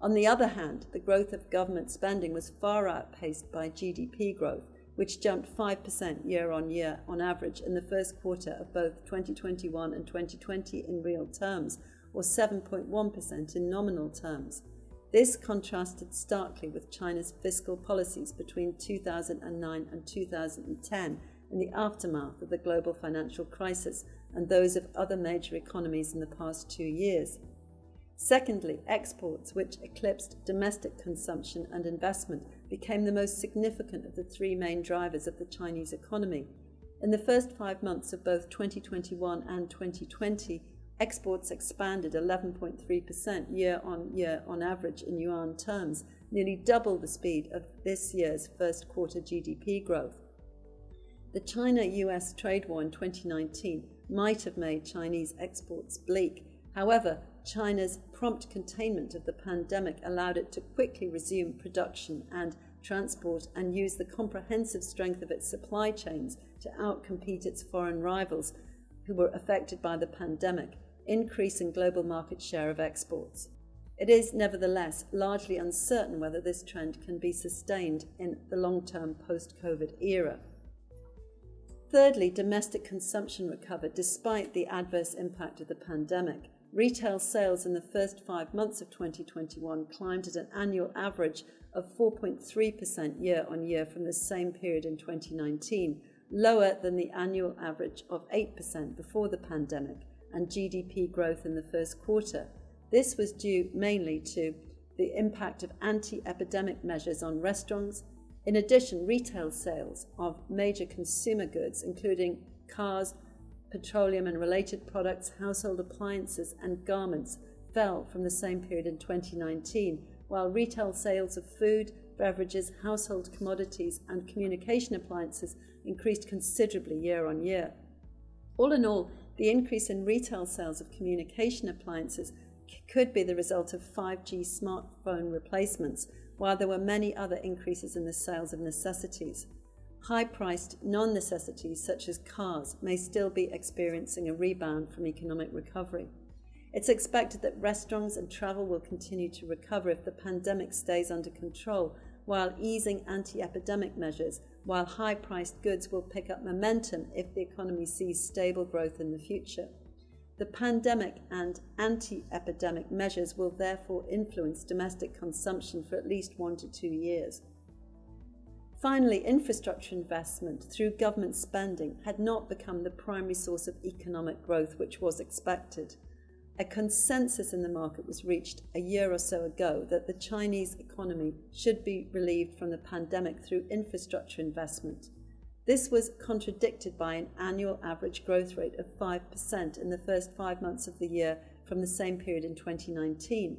On the other hand, the growth of government spending was far outpaced by GDP growth, which jumped 5% year on year on average in the first quarter of both 2021 and 2020 in real terms, or 7.1% in nominal terms. This contrasted starkly with China's fiscal policies between 2009 and 2010, in the aftermath of the global financial crisis and those of other major economies in the past two years. Secondly, exports, which eclipsed domestic consumption and investment, became the most significant of the three main drivers of the Chinese economy. In the first five months of both 2021 and 2020, exports expanded 11.3% year on year on average in yuan terms, nearly double the speed of this year's first quarter GDP growth. The China US trade war in 2019 might have made Chinese exports bleak. However, China's prompt containment of the pandemic allowed it to quickly resume production and transport and use the comprehensive strength of its supply chains to outcompete its foreign rivals who were affected by the pandemic, increasing global market share of exports. It is nevertheless largely uncertain whether this trend can be sustained in the long term post COVID era. Thirdly, domestic consumption recovered despite the adverse impact of the pandemic. Retail sales in the first five months of 2021 climbed at an annual average of 4.3% year on year from the same period in 2019, lower than the annual average of 8% before the pandemic and GDP growth in the first quarter. This was due mainly to the impact of anti epidemic measures on restaurants. In addition, retail sales of major consumer goods, including cars, petroleum and related products, household appliances, and garments, fell from the same period in 2019, while retail sales of food, beverages, household commodities, and communication appliances increased considerably year on year. All in all, the increase in retail sales of communication appliances could be the result of 5G smartphone replacements, while there were many other increases in the sales of necessities. High priced non necessities such as cars may still be experiencing a rebound from economic recovery. It's expected that restaurants and travel will continue to recover if the pandemic stays under control, while easing anti epidemic measures, while high priced goods will pick up momentum if the economy sees stable growth in the future. The pandemic and anti epidemic measures will therefore influence domestic consumption for at least one to two years. Finally, infrastructure investment through government spending had not become the primary source of economic growth which was expected. A consensus in the market was reached a year or so ago that the Chinese economy should be relieved from the pandemic through infrastructure investment. This was contradicted by an annual average growth rate of 5% in the first five months of the year from the same period in 2019.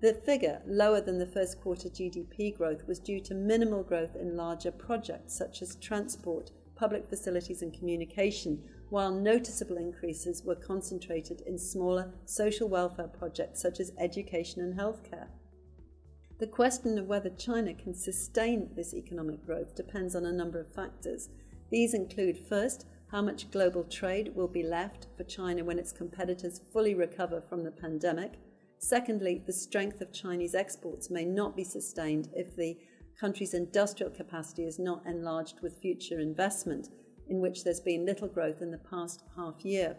The figure, lower than the first quarter GDP growth, was due to minimal growth in larger projects such as transport, public facilities, and communication, while noticeable increases were concentrated in smaller social welfare projects such as education and healthcare. The question of whether China can sustain this economic growth depends on a number of factors. These include first, how much global trade will be left for China when its competitors fully recover from the pandemic. Secondly, the strength of Chinese exports may not be sustained if the country's industrial capacity is not enlarged with future investment, in which there's been little growth in the past half year.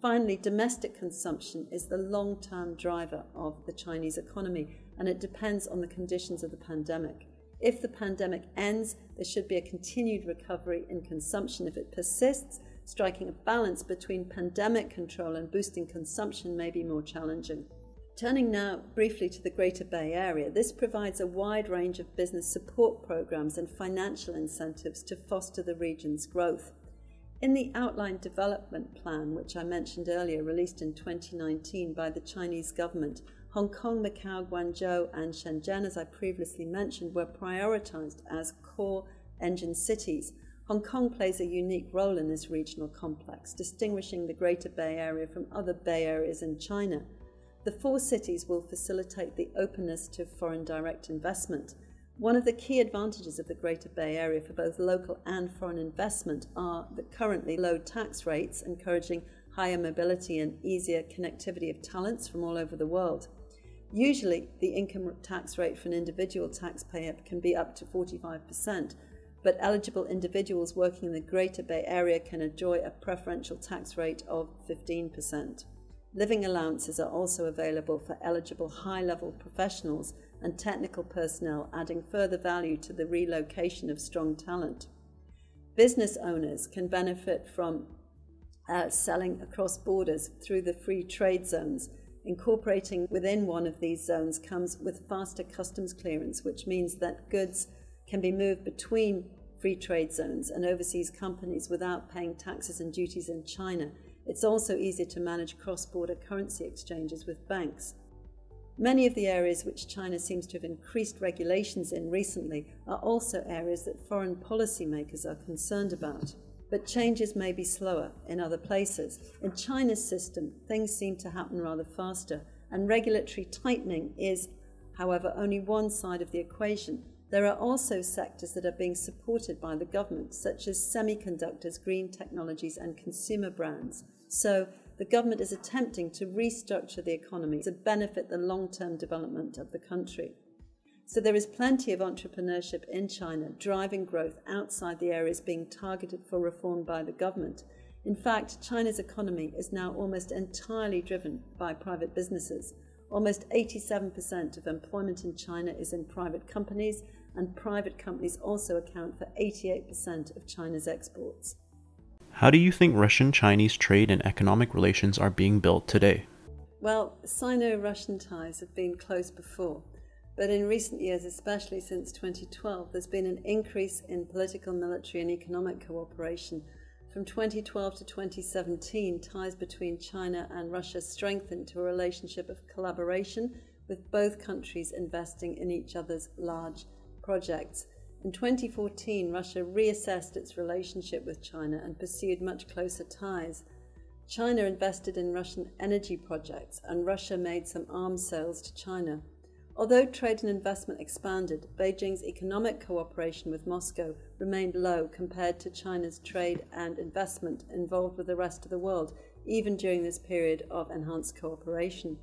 Finally, domestic consumption is the long term driver of the Chinese economy, and it depends on the conditions of the pandemic. If the pandemic ends, there should be a continued recovery in consumption. If it persists, striking a balance between pandemic control and boosting consumption may be more challenging. Turning now briefly to the Greater Bay Area, this provides a wide range of business support programs and financial incentives to foster the region's growth. In the outline development plan, which I mentioned earlier, released in 2019 by the Chinese government, Hong Kong, Macau, Guangzhou, and Shenzhen, as I previously mentioned, were prioritized as core engine cities. Hong Kong plays a unique role in this regional complex, distinguishing the Greater Bay Area from other Bay Areas in China. The four cities will facilitate the openness to foreign direct investment one of the key advantages of the Greater Bay Area for both local and foreign investment are the currently low tax rates, encouraging higher mobility and easier connectivity of talents from all over the world. Usually, the income tax rate for an individual taxpayer can be up to 45%, but eligible individuals working in the Greater Bay Area can enjoy a preferential tax rate of 15%. Living allowances are also available for eligible high level professionals and technical personnel, adding further value to the relocation of strong talent. Business owners can benefit from uh, selling across borders through the free trade zones. Incorporating within one of these zones comes with faster customs clearance, which means that goods can be moved between free trade zones and overseas companies without paying taxes and duties in China. It's also easier to manage cross border currency exchanges with banks. Many of the areas which China seems to have increased regulations in recently are also areas that foreign policymakers are concerned about. But changes may be slower in other places. In China's system, things seem to happen rather faster, and regulatory tightening is, however, only one side of the equation. There are also sectors that are being supported by the government, such as semiconductors, green technologies, and consumer brands. So, the government is attempting to restructure the economy to benefit the long term development of the country. So there is plenty of entrepreneurship in China driving growth outside the areas being targeted for reform by the government. In fact, China's economy is now almost entirely driven by private businesses. Almost 87% of employment in China is in private companies, and private companies also account for 88% of China's exports. How do you think Russian Chinese trade and economic relations are being built today? Well, Sino Russian ties have been close before, but in recent years, especially since 2012, there's been an increase in political, military, and economic cooperation. From 2012 to 2017, ties between China and Russia strengthened to a relationship of collaboration, with both countries investing in each other's large projects. In 2014, Russia reassessed its relationship with China and pursued much closer ties. China invested in Russian energy projects, and Russia made some arms sales to China. Although trade and investment expanded, Beijing's economic cooperation with Moscow remained low compared to China's trade and investment involved with the rest of the world, even during this period of enhanced cooperation.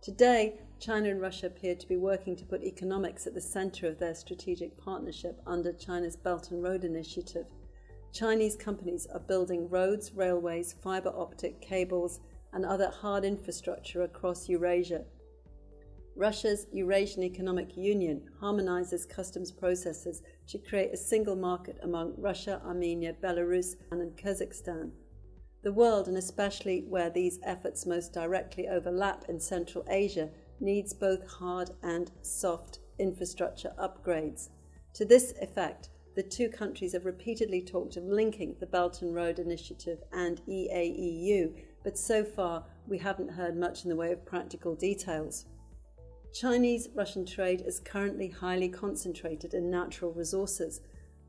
Today, China and Russia appear to be working to put economics at the center of their strategic partnership under China's Belt and Road Initiative. Chinese companies are building roads, railways, fiber optic cables, and other hard infrastructure across Eurasia. Russia's Eurasian Economic Union harmonizes customs processes to create a single market among Russia, Armenia, Belarus, and Kazakhstan. The world, and especially where these efforts most directly overlap in Central Asia, needs both hard and soft infrastructure upgrades. To this effect, the two countries have repeatedly talked of linking the Belt and Road Initiative and EAEU, but so far we haven't heard much in the way of practical details. Chinese Russian trade is currently highly concentrated in natural resources,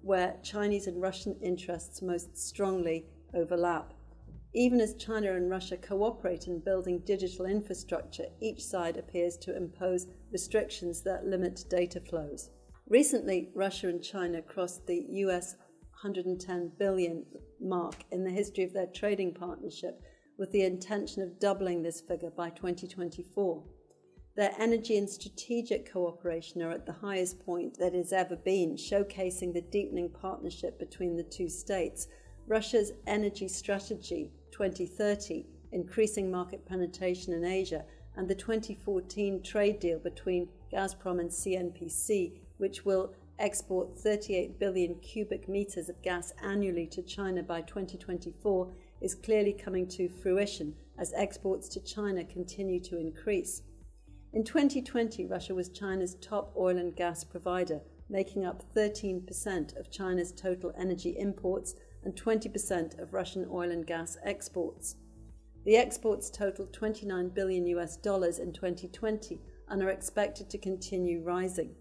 where Chinese and Russian interests most strongly overlap. Even as China and Russia cooperate in building digital infrastructure, each side appears to impose restrictions that limit data flows. Recently, Russia and China crossed the US 110 billion mark in the history of their trading partnership with the intention of doubling this figure by 2024. Their energy and strategic cooperation are at the highest point that has ever been, showcasing the deepening partnership between the two states. Russia's energy strategy 2030, increasing market penetration in Asia, and the 2014 trade deal between Gazprom and CNPC, which will export 38 billion cubic meters of gas annually to China by 2024, is clearly coming to fruition as exports to China continue to increase. In 2020, Russia was China's top oil and gas provider, making up 13% of China's total energy imports and 20% of Russian oil and gas exports. The exports totaled 29 billion US dollars in 2020 and are expected to continue rising.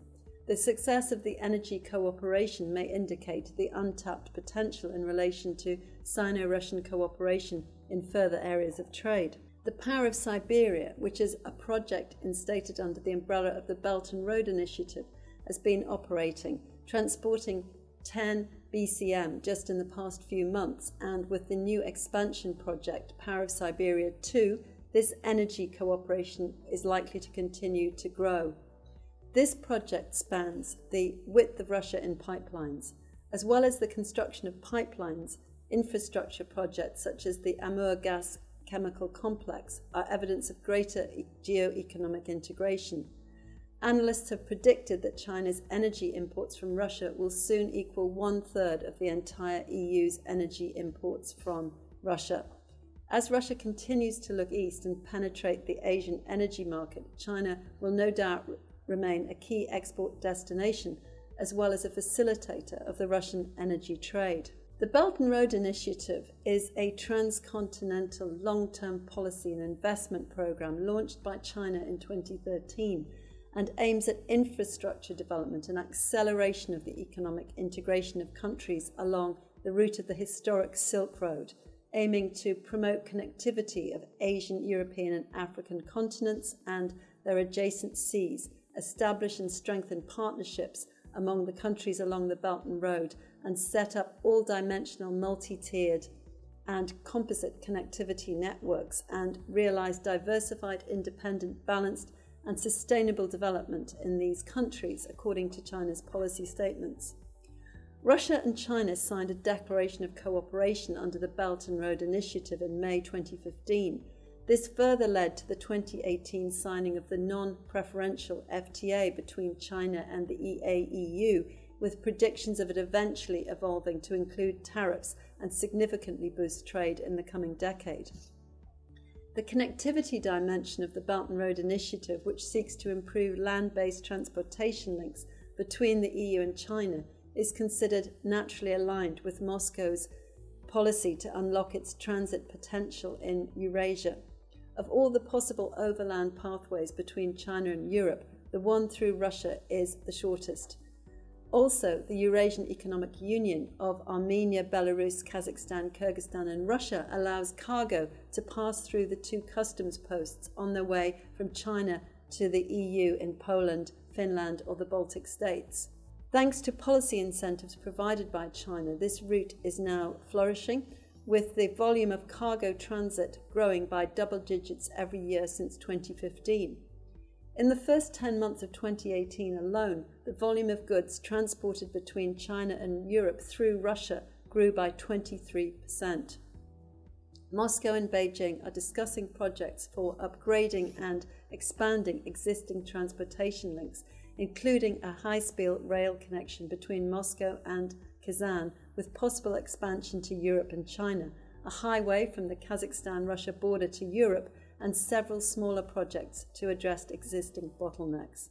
The success of the energy cooperation may indicate the untapped potential in relation to Sino Russian cooperation in further areas of trade. The Power of Siberia, which is a project instated under the umbrella of the Belt and Road Initiative, has been operating, transporting 10 BCM just in the past few months, and with the new expansion project, Power of Siberia 2, this energy cooperation is likely to continue to grow. This project spans the width of Russia in pipelines, as well as the construction of pipelines. Infrastructure projects such as the Amur gas chemical complex are evidence of greater geo-economic integration. Analysts have predicted that China's energy imports from Russia will soon equal one third of the entire EU's energy imports from Russia. As Russia continues to look east and penetrate the Asian energy market, China will no doubt remain a key export destination as well as a facilitator of the Russian energy trade. The Belt and Road Initiative is a transcontinental long term policy and investment program launched by China in 2013 and aims at infrastructure development and acceleration of the economic integration of countries along the route of the historic Silk Road, aiming to promote connectivity of Asian, European, and African continents and their adjacent seas, establish and strengthen partnerships among the countries along the Belt and Road, and set up all dimensional, multi tiered, and composite connectivity networks and realize diversified, independent, balanced, and sustainable development in these countries, according to China's policy statements. Russia and China signed a declaration of cooperation under the Belt and Road Initiative in May 2015. This further led to the 2018 signing of the non preferential FTA between China and the EAEU, with predictions of it eventually evolving to include tariffs and significantly boost trade in the coming decade. The connectivity dimension of the Belt and Road Initiative, which seeks to improve land based transportation links between the EU and China, is considered naturally aligned with Moscow's policy to unlock its transit potential in Eurasia. Of all the possible overland pathways between China and Europe, the one through Russia is the shortest. Also, the Eurasian Economic Union of Armenia, Belarus, Kazakhstan, Kyrgyzstan, and Russia allows cargo to pass through the two customs posts on their way from China to the EU in Poland, Finland, or the Baltic states. Thanks to policy incentives provided by China, this route is now flourishing, with the volume of cargo transit growing by double digits every year since 2015. In the first 10 months of 2018 alone, the volume of goods transported between China and Europe through Russia grew by 23%. Moscow and Beijing are discussing projects for upgrading and expanding existing transportation links, including a high speed rail connection between Moscow and Kazan, with possible expansion to Europe and China, a highway from the Kazakhstan Russia border to Europe, and several smaller projects to address existing bottlenecks.